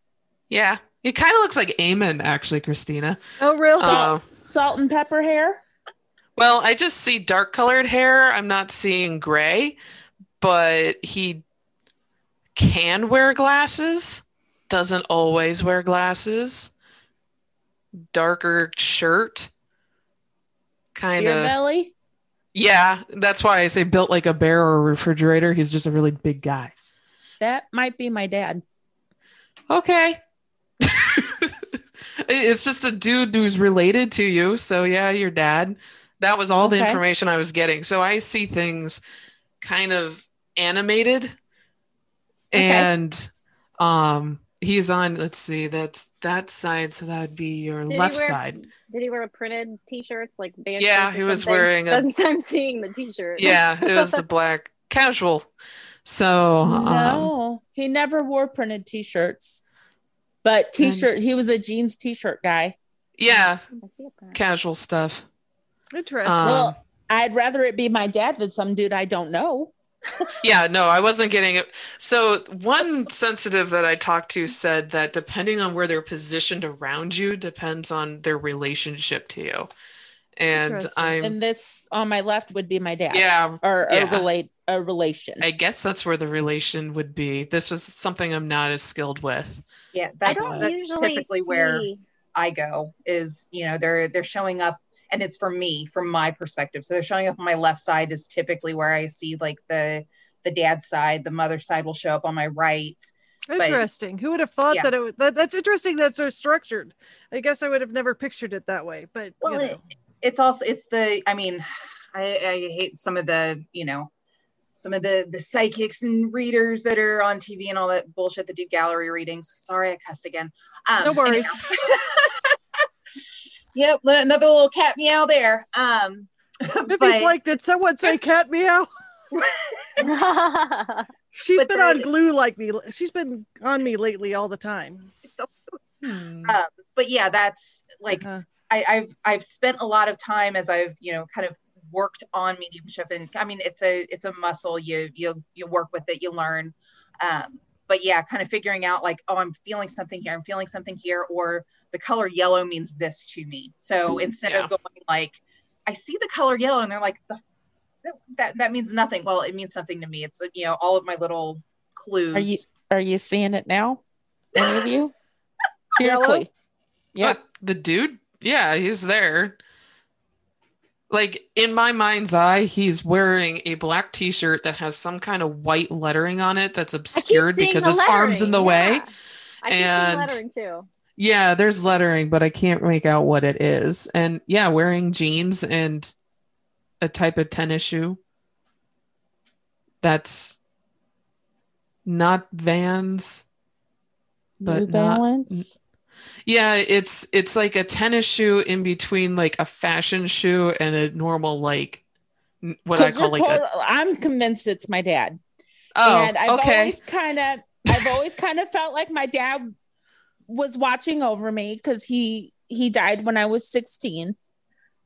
Yeah. He kind of looks like Eamon, actually, Christina. Oh, really? Uh, Salt and pepper hair. well, I just see dark colored hair. I'm not seeing gray, but he can wear glasses. Doesn't always wear glasses. Darker shirt. Kind of. belly. Yeah, that's why I say built like a bear or a refrigerator. He's just a really big guy. That might be my dad. Okay. [LAUGHS] it's just a dude who's related to you. So, yeah, your dad. That was all the information I was getting. So, I see things kind of animated. Okay. And um he's on let's see that's that side so that would be your Did left wear- side Did he wear a printed t-shirts like band Yeah, he was something? wearing a- [LAUGHS] Since I'm seeing the t-shirt. yeah [LAUGHS] it was the black casual so um, No, he never wore printed t-shirts. But t-shirt, he was a jeans t-shirt guy. yeah I see a print. casual stuff Interesting. Um, well, I'd rather it be my dad than some dude I don't know. Yeah, no, I wasn't getting it. So one sensitive that I talked to said that depending on where they're positioned around you depends on their relationship to you. And I'm And this on my left would be my dad. yeah, Or yeah. a relate a relation. I guess that's where the relation would be. This was something I'm not as skilled with. Yeah, I that's don't that's usually typically where I go is, you know, they're they're showing up and it's for me from my perspective. So they're showing up on my left side is typically where I see like the the dad's side, the mother side will show up on my right. but- Interesting. Who would have thought Yeah. that it would, that, that's interesting that's so structured. I guess I would have never pictured it that way, but Well, you it- It's also it's the I mean, I, I hate some of the, you know, some of the the psychics and readers that are on TV and all that bullshit that do gallery readings. Sorry, I cussed again. Um, No worries. [LAUGHS] anyhow. yep, another little cat meow there. Um, If but- he's like, did someone say cat meow? [LAUGHS] She's But been on glue like me. She's been on me lately all the time. Hmm. um, but yeah, that's like Uh-huh. I, I've I've spent a lot of time as I've you know kind of worked on mediumship, and I mean it's a it's a muscle. You you you work with it, you learn. Um, but yeah, kind of figuring out like oh I'm feeling something here, I'm feeling something here, or the color yellow means this to me. So mm, instead Yeah. of going like I see the color yellow, and they're like the that that means nothing. Well, it means something to me. It's you know all of my little clues. Are you are you seeing it now? [LAUGHS] Any of you? Seriously. Yeah. But the dude, yeah, he's there. Like in my mind's eye, he's wearing a black t-shirt that has some kind of white lettering on it that's obscured because the his arm's in the lettering, way. I keep and- seeing lettering too. Yeah, there's lettering, but I can't make out what it is. And yeah, wearing jeans and a type of tennis shoe. That's not Vans. but New not- Balance. Yeah, it's it's like a tennis shoe in between like a fashion shoe and a normal like what I call like total- I'm convinced it's my dad. oh and I've okay always kind of I've always kind of felt like my dad was watching over me because he he died when I was 16.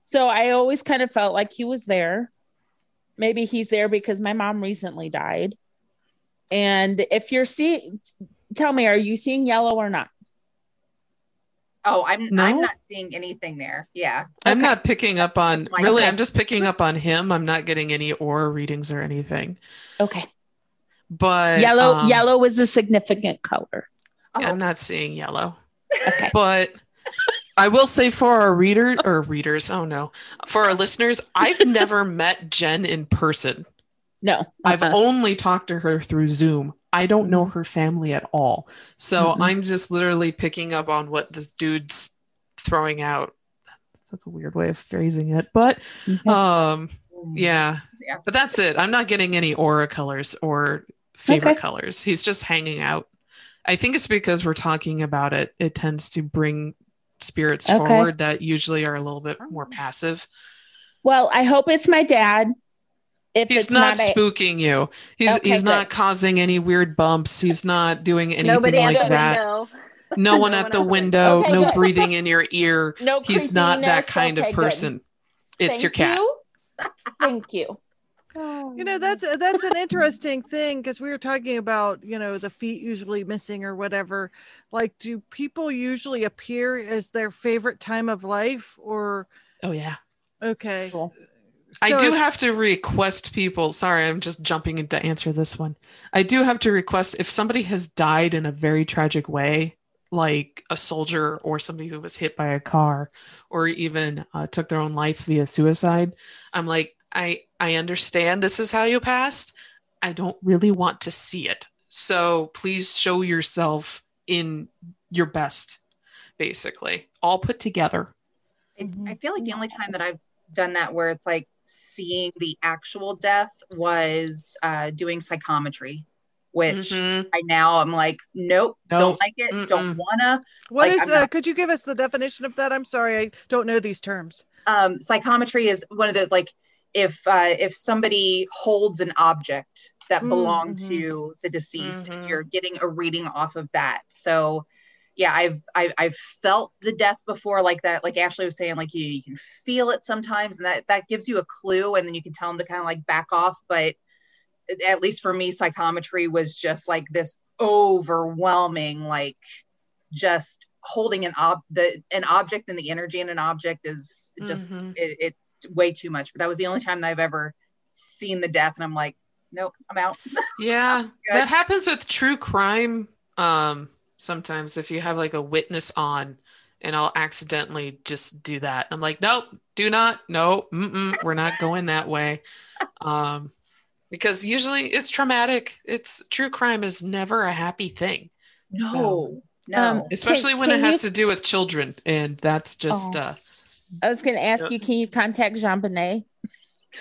So I always kind of felt like he was there. Maybe he's there because my mom recently died. And if you're seeing tell me, are you seeing yellow or not? Oh, I'm No? I'm not seeing anything there. Yeah. I'm Okay. not picking up on really okay. I'm just picking up on him. I'm not getting any aura readings or anything. Okay. But yellow um, yellow is a significant color. Oh. I'm not seeing yellow. Okay. But I will say for our reader or readers, oh no, for our listeners, I've [LAUGHS] never met Jen in person. No. I've uh-uh. only talked to her through Zoom. I don't know mm-hmm. her family at all. So Mm-mm. I'm just literally picking up on what this dude's throwing out. That's a weird way of phrasing it, but Okay. um mm. yeah. Yeah. But that's it. I'm not getting any aura colors or favorite Okay. colors. He's just hanging out. I think it's because we're talking about it. It tends to bring spirits Okay. forward that usually are a little bit more oh. passive. Well, I hope it's my dad. If He's it's not, not, a, spooking you. He's Okay, he's not causing any weird bumps. He's not doing anything Nobody like that. No [LAUGHS] one No at one the window, Okay, no good. breathing [LAUGHS] in your ear. no He's not that kind of good. person. It's your cat. you. Thank you. You know, that's that's an interesting thing because we were talking about, you know, the feet usually missing or whatever. Like, do people usually appear as their favorite time of life or Oh yeah. okay? Cool. I do have to request people. Sorry, I'm just jumping in to answer this one. I do have to request if somebody has died in a very tragic way, like a soldier or somebody who was hit by a car or even uh, took their own life via suicide. I'm like, I I understand this is how you passed. I don't really want to see it. So please show yourself in your best, basically, all put together. I- Mhm. Feel like the only time that I've done that where it's like seeing the actual death was uh, doing psychometry, which Mhm. I now I'm like, nope, No. don't like it, Mm-mm. don't wanna. What like, is? I'm uh, not- could you give us the definition of that? I'm sorry, I don't know these terms. Um, psychometry is one of the like if uh, if somebody holds an object that belonged mhm. to the deceased, Mhm. you're getting a reading off of that. So yeah, I've, I've I've felt the death before like that. Like Ashley was saying, like you, you can feel it sometimes, and that that gives you a clue, and then you can tell them to kind of like back off. But at least for me, psychometry was just like this overwhelming, like just holding an ob the an object and the energy in an object is just Mhm. it, it's way too much. But that was the only time that I've ever seen the death, and I'm like, nope, I'm out. [LAUGHS] Yeah, Good. that happens with true crime. Um, sometimes if you have like a witness on, and I'll accidentally just do that. I'm like, nope, do not, no, mm-mm, we're not going that way. [LAUGHS] Um, because usually it's traumatic. It's true crime is never a happy thing, No, So- no. Um, especially Can- when it has you- to do with children, and that's just Oh. uh, I was going to ask Yep. you, can you contact JonBenét? [LAUGHS]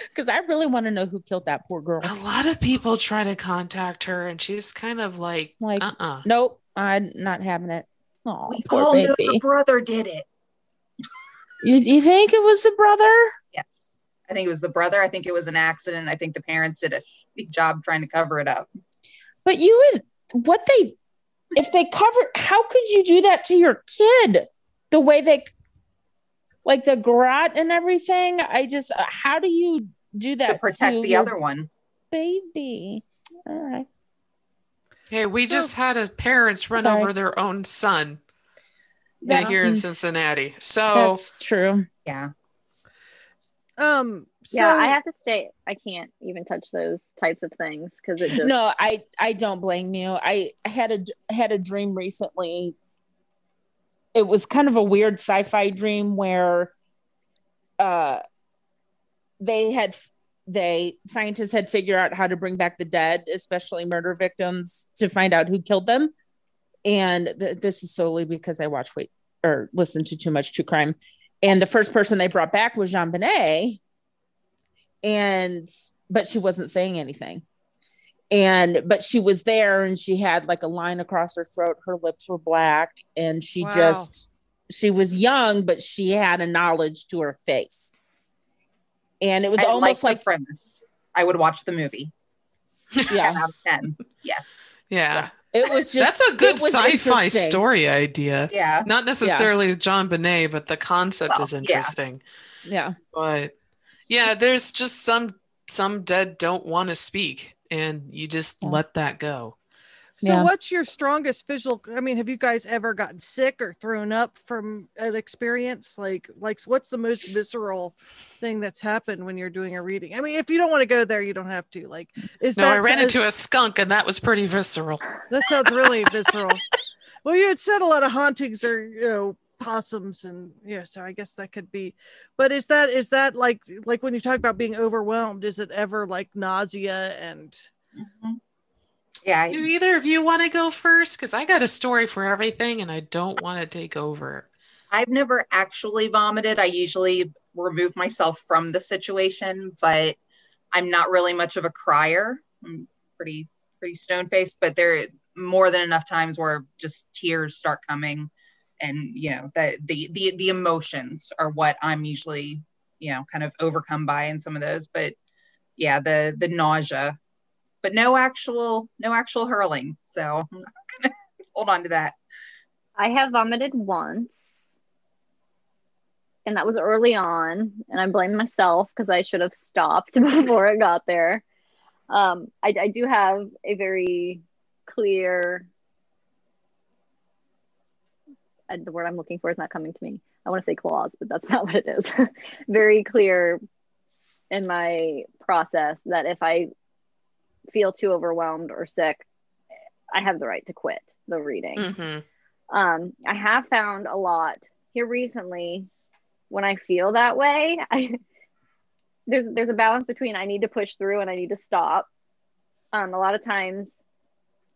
Because I really want to know who killed that poor girl. a lot of people try to contact her, and she's kind of like, Like, uh-uh. nope, I'm not having it. Oh, we poor all know baby. the brother did it. You, you think it was the brother? Yes. I think it was the brother. I think it was an accident. I think the parents did a big job trying to cover it up. But you would, what they, if they covered, how could you do that to your kid? The way they, like the garrote and everything. I just, uh, how do you do that to protect to the other one. baby? All right. Hey, we So- just had a parents run Sorry. over their own son That- here in mm, Cincinnati. So That's true. Yeah. Um, so, yeah, I have to stay. I can't even touch those types of things because it just no i i don't blame you i had a had a dream recently it was kind of a weird sci-fi dream where uh they had they scientists had figured out how to bring back the dead especially murder victims to find out who killed them. And th- this is solely because i watch wait or listen to too much true crime. And the first person they brought back was JonBenét. And but she wasn't saying anything and but she was there and she had like a line across her throat her lips were black and she Wow. just she was young but she had a knowledge to her face and it was I almost like like premise. I would watch the movie. [LAUGHS] yeah 10 out of 10. Yes. yeah, it was just that's a good sci-fi story idea. Yeah. Not necessarily JonBenét, but the concept Well, is yeah. interesting. yeah But yeah, there's just some some dead don't want to speak, and you just Yeah. let that go. so Yeah. what's your strongest visual? I mean, have you guys ever gotten sick or thrown up from an experience? Like, like, what's the most visceral thing that's happened when you're doing a reading? I mean, if you don't want to go there, you don't have to. Like, is No, that I ran is- into a skunk, and that was pretty visceral. That sounds really [LAUGHS] visceral. Well, you had said a lot of hauntings are, you know, possums and yeah, so I guess that could be. But is that is that like like when you talk about being overwhelmed, is it ever like nausea and Mhm. Yeah. Do either of you want to go first? Because I got a story for everything, and I don't want to take over. I've never actually vomited. I usually remove myself from the situation, but I'm not really much of a crier. I'm pretty pretty stone faced, but there are more than enough times where just tears start coming and you know that the the the emotions are what I'm usually, you know, kind of overcome by in some of those. But yeah, the the nausea. But no actual no actual hurling. So [LAUGHS] hold on to that. I have vomited once. and that was early on, and I blame myself because I should have stopped [LAUGHS] before it got there. Um, I, I do have a very clear. Uh, The word I'm looking for is not coming to me. I want to say clause, but that's [LAUGHS] not what it is. [LAUGHS] very clear in my process that if I feel too overwhelmed or sick, I have the right to quit the reading. Mm-hmm. Um, I have found a lot here recently when I feel that way. [LAUGHS] I there's there's a balance between I need to push through and I need to stop. Um, a lot of times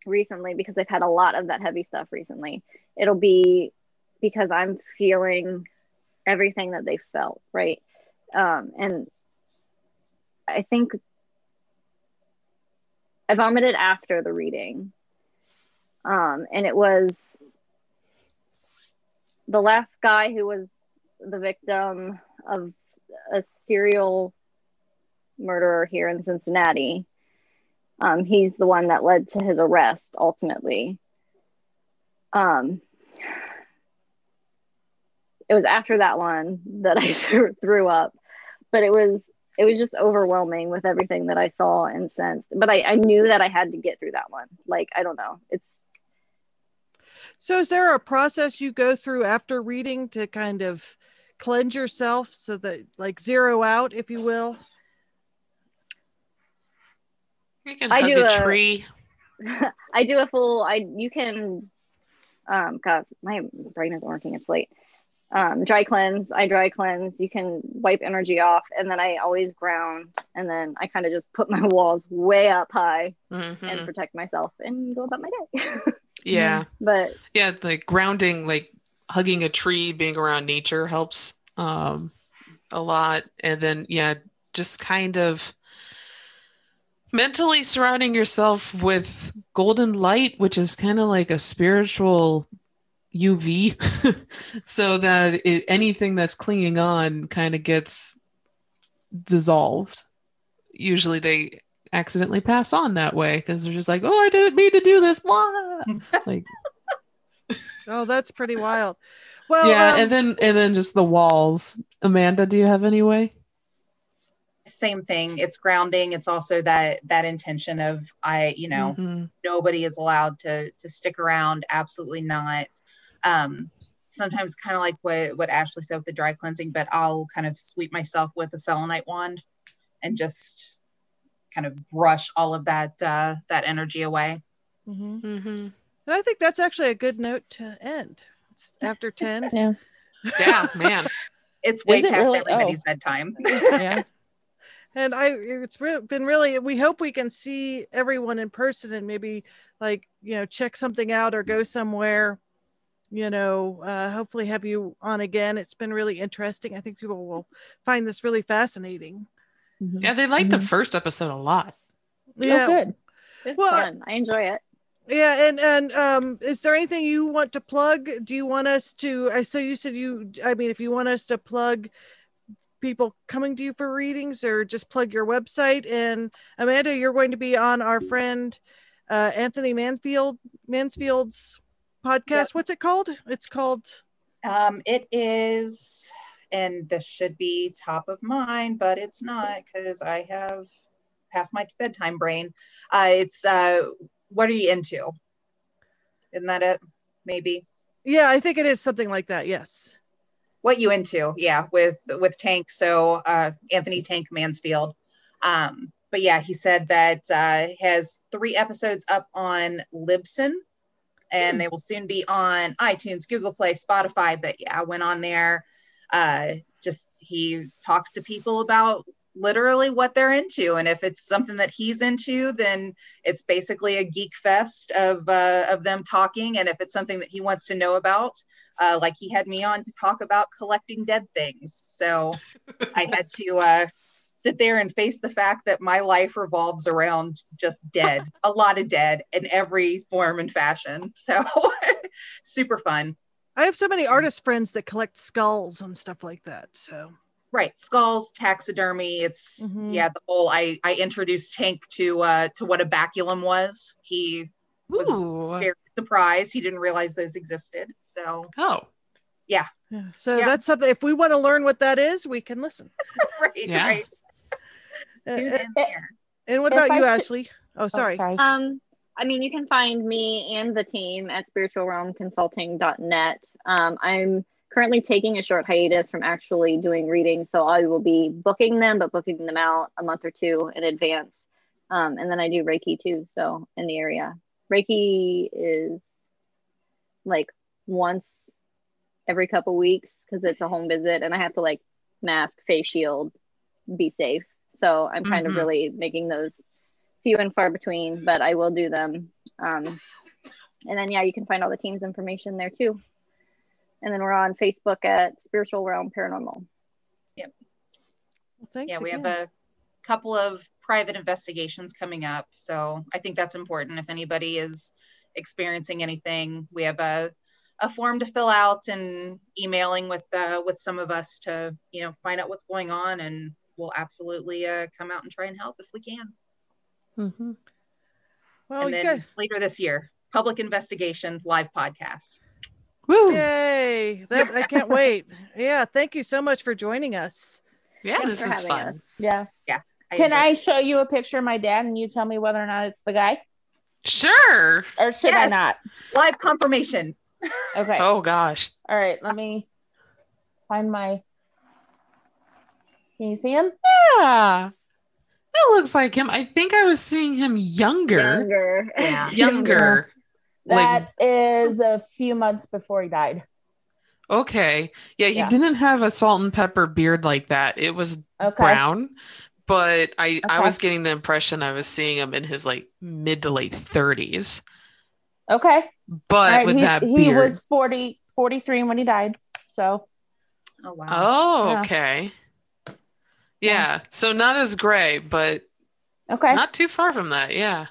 recently, because I've had a lot of that heavy stuff recently, it'll be because I'm feeling everything that they felt, right? Um, and I think I vomited after the reading. Um, and it was the last guy who was the victim of a serial murderer here in Cincinnati. Um, he's the one that led to his arrest ultimately. Um, it was after that one that I [LAUGHS] threw up, but it was it was just overwhelming with everything that I saw and sensed. But I, I knew that I had to get through that one. Like I don't know, it's So, is there a process you go through after reading to kind of cleanse yourself so that, like, zero out, if you will? You can I hug do a a- tree. [LAUGHS] I do a full I you can um god my brain isn't working it's late. Um dry cleanse, I dry cleanse, you can wipe energy off and then I always ground and then I kind of just put my [LAUGHS] walls way up high Mhm. and protect myself and go about my day. [LAUGHS] Yeah. [LAUGHS] but Yeah. Like grounding, like hugging a tree, being around nature helps um, a lot. And then, yeah, just kind of mentally surrounding yourself with golden light, which is kind of like a spiritual UV, [LAUGHS] so that it, anything that's clinging on kind of gets dissolved. Usually they accidentally pass on that way because they're just like, oh, I didn't mean to do this. Blah. [LAUGHS] like, Oh, that's pretty wild. Well, yeah, um, and then and then just the walls. Amanda, do you have any way? Same thing. It's grounding. It's also that that intention of I, you know, Mhm. nobody is allowed to to stick around. Absolutely not. Um, sometimes kind of like what what Ashley said with the dry cleansing, but I'll kind of sweep myself with a selenite wand and just kind of brush all of that uh, that energy away. mhm. Mhm. And I think that's actually a good note to end. It's after [LAUGHS] 10. Yeah. Yeah, man. [LAUGHS] It's way Is it past really? everybody's Oh. bedtime. [LAUGHS] Yeah. and I it's re- been really we hope we can see everyone in person and maybe like you know check something out or go somewhere you know uh hopefully have you on again it's been really interesting I think people will find this really fascinating Yeah, they liked the first episode a lot. yeah Oh, good. it's Well, fun. I enjoy it. yeah and and um is there anything you want to plug do you want us to i so you said you i mean if you want us to plug people coming to you for readings or just plug your website and amanda you're going to be on our friend uh anthony manfield mansfield's podcast Yep. what's it called it's called Um, it is, and this should be top of mind, but it's not because I have past my bedtime brain. Uh, it's uh, what are you into? Isn't that it? Maybe yeah i think it is something like that yes what you into? Yeah, with with Tank. So uh, Anthony Tank Mansfield. Um, but yeah, he said that uh, has three episodes up on Libsyn, and they will soon be on iTunes, Google Play, Spotify. But yeah, I went on there. Uh, just he talks to people about literally what they're into, and if it's something that he's into, then it's basically a geek fest of uh, of them talking. And if it's something that he wants to know about, uh, like he had me on to talk about collecting dead things. So I had to uh, sit there and face the fact that my life revolves around just dead, a lot of dead in every form and fashion. So [LAUGHS] super fun. i have so many artist friends that collect skulls and stuff like that so Right, skulls, taxidermy. It's Mhm. yeah, the whole. I I introduced Tank to uh to what a baculum was. He was Ooh. very surprised. He didn't realize those existed. So Oh. Yeah, so Yeah. that's something. If we want to learn what that is, we can listen. [LAUGHS] right, Yeah. right. Tune uh, in there. And what If about I you, should- Ashley? Oh, Oh, sorry. Um, I mean, you can find me and the team at spiritualrealmconsulting.net. Um, I'm currently taking a short hiatus from actually doing readings, so I will be booking them, but booking them out a month or two in advance. Um, and then I do Reiki too, so in the area. Reiki is like once every couple weeks because it's a home visit, and I have to like mask, face shield, be safe. So I'm kind Mhm. of really making those few and far between, but I will do them. Um, and then, yeah, you can find all the team's information there too. And then we're on Facebook at Spiritual Realm Paranormal. Well, thanks yeah, we have a couple of private investigations coming up. So I think that's important. If anybody is experiencing anything, we have a, a form to fill out and emailing with uh, with some of us to you know find out what's going on, and we'll absolutely uh, come out and try and help if we can. Mm-hmm. Well, and then got- later this year, public investigation live podcast. Woo! yay! That I can't [LAUGHS] wait. Yeah, thank you so much for joining us. Yeah, Thanks this is fun. us. Yeah. I Can enjoyed I show you a picture of my dad and you tell me whether or not it's the guy? Sure. Or should I not? live confirmation? Okay. Oh gosh. All right. Let me find my. Can you see him? Yeah. That looks like him. I think I was seeing him younger. Younger. Yeah. [LAUGHS] Younger. Like, That is a few months before he died. okay. Yeah, he Yeah. didn't have a salt and pepper beard like that. It was Okay. brown. But I, I was getting the impression I was seeing him in his like mid to late 30s. Okay. But All right, with he, that he was 40, 43 when he died. So Oh wow. oh, okay. Yeah. Yeah. So not as gray, but okay. not too far from that. Yeah.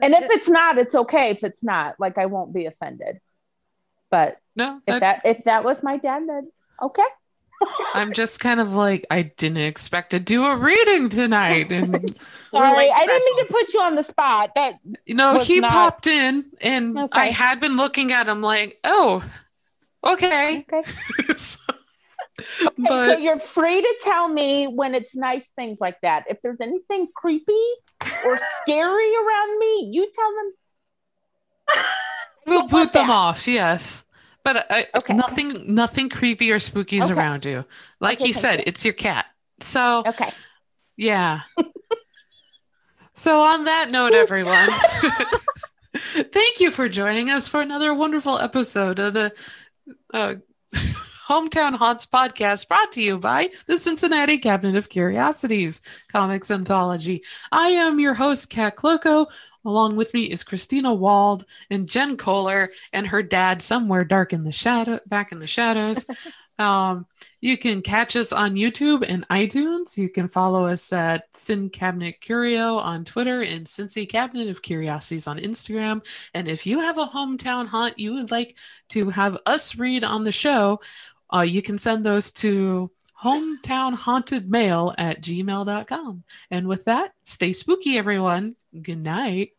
and if it's not, it's okay. If it's not, like I won't be offended. But No, if that, that if that was my dad, then okay. [LAUGHS] I'm just kind of like, I didn't expect to do a reading tonight. And, [LAUGHS] Sorry, I didn't mean to put you on the spot. That you know, he not- popped in and I had been looking at him like, oh, okay. okay. [LAUGHS] So- Okay, so you're free to tell me when it's nice things like that. If there's anything creepy or scary around me, you tell them. [LAUGHS] we'll boot them that. off. Yes. But I, Okay. nothing, nothing creepy or spooky is Okay. around you. Like Okay, he said, you. it's your cat. So Okay. Yeah. [LAUGHS] so, on that note, everyone, [LAUGHS] thank you for joining us for another wonderful episode of the uh, Hometown Haunts podcast brought to you by the Cincinnati Cabinet of Curiosities Comics Anthology. I am your host, Kat Cloco. Along with me is Christina Wald and Jen Kohler and her dad somewhere dark in the shadow, back in the shadows. [LAUGHS] Um, you can catch us on YouTube and iTunes. You can follow us at Sin Cabinet Curio on Twitter and Cincy Cabinet of Curiosities on Instagram. And if you have a hometown haunt you would like to have us read on the show, uh, you can send those to hometownhauntedmail at gmail.com. And with that, stay spooky, everyone. Good night.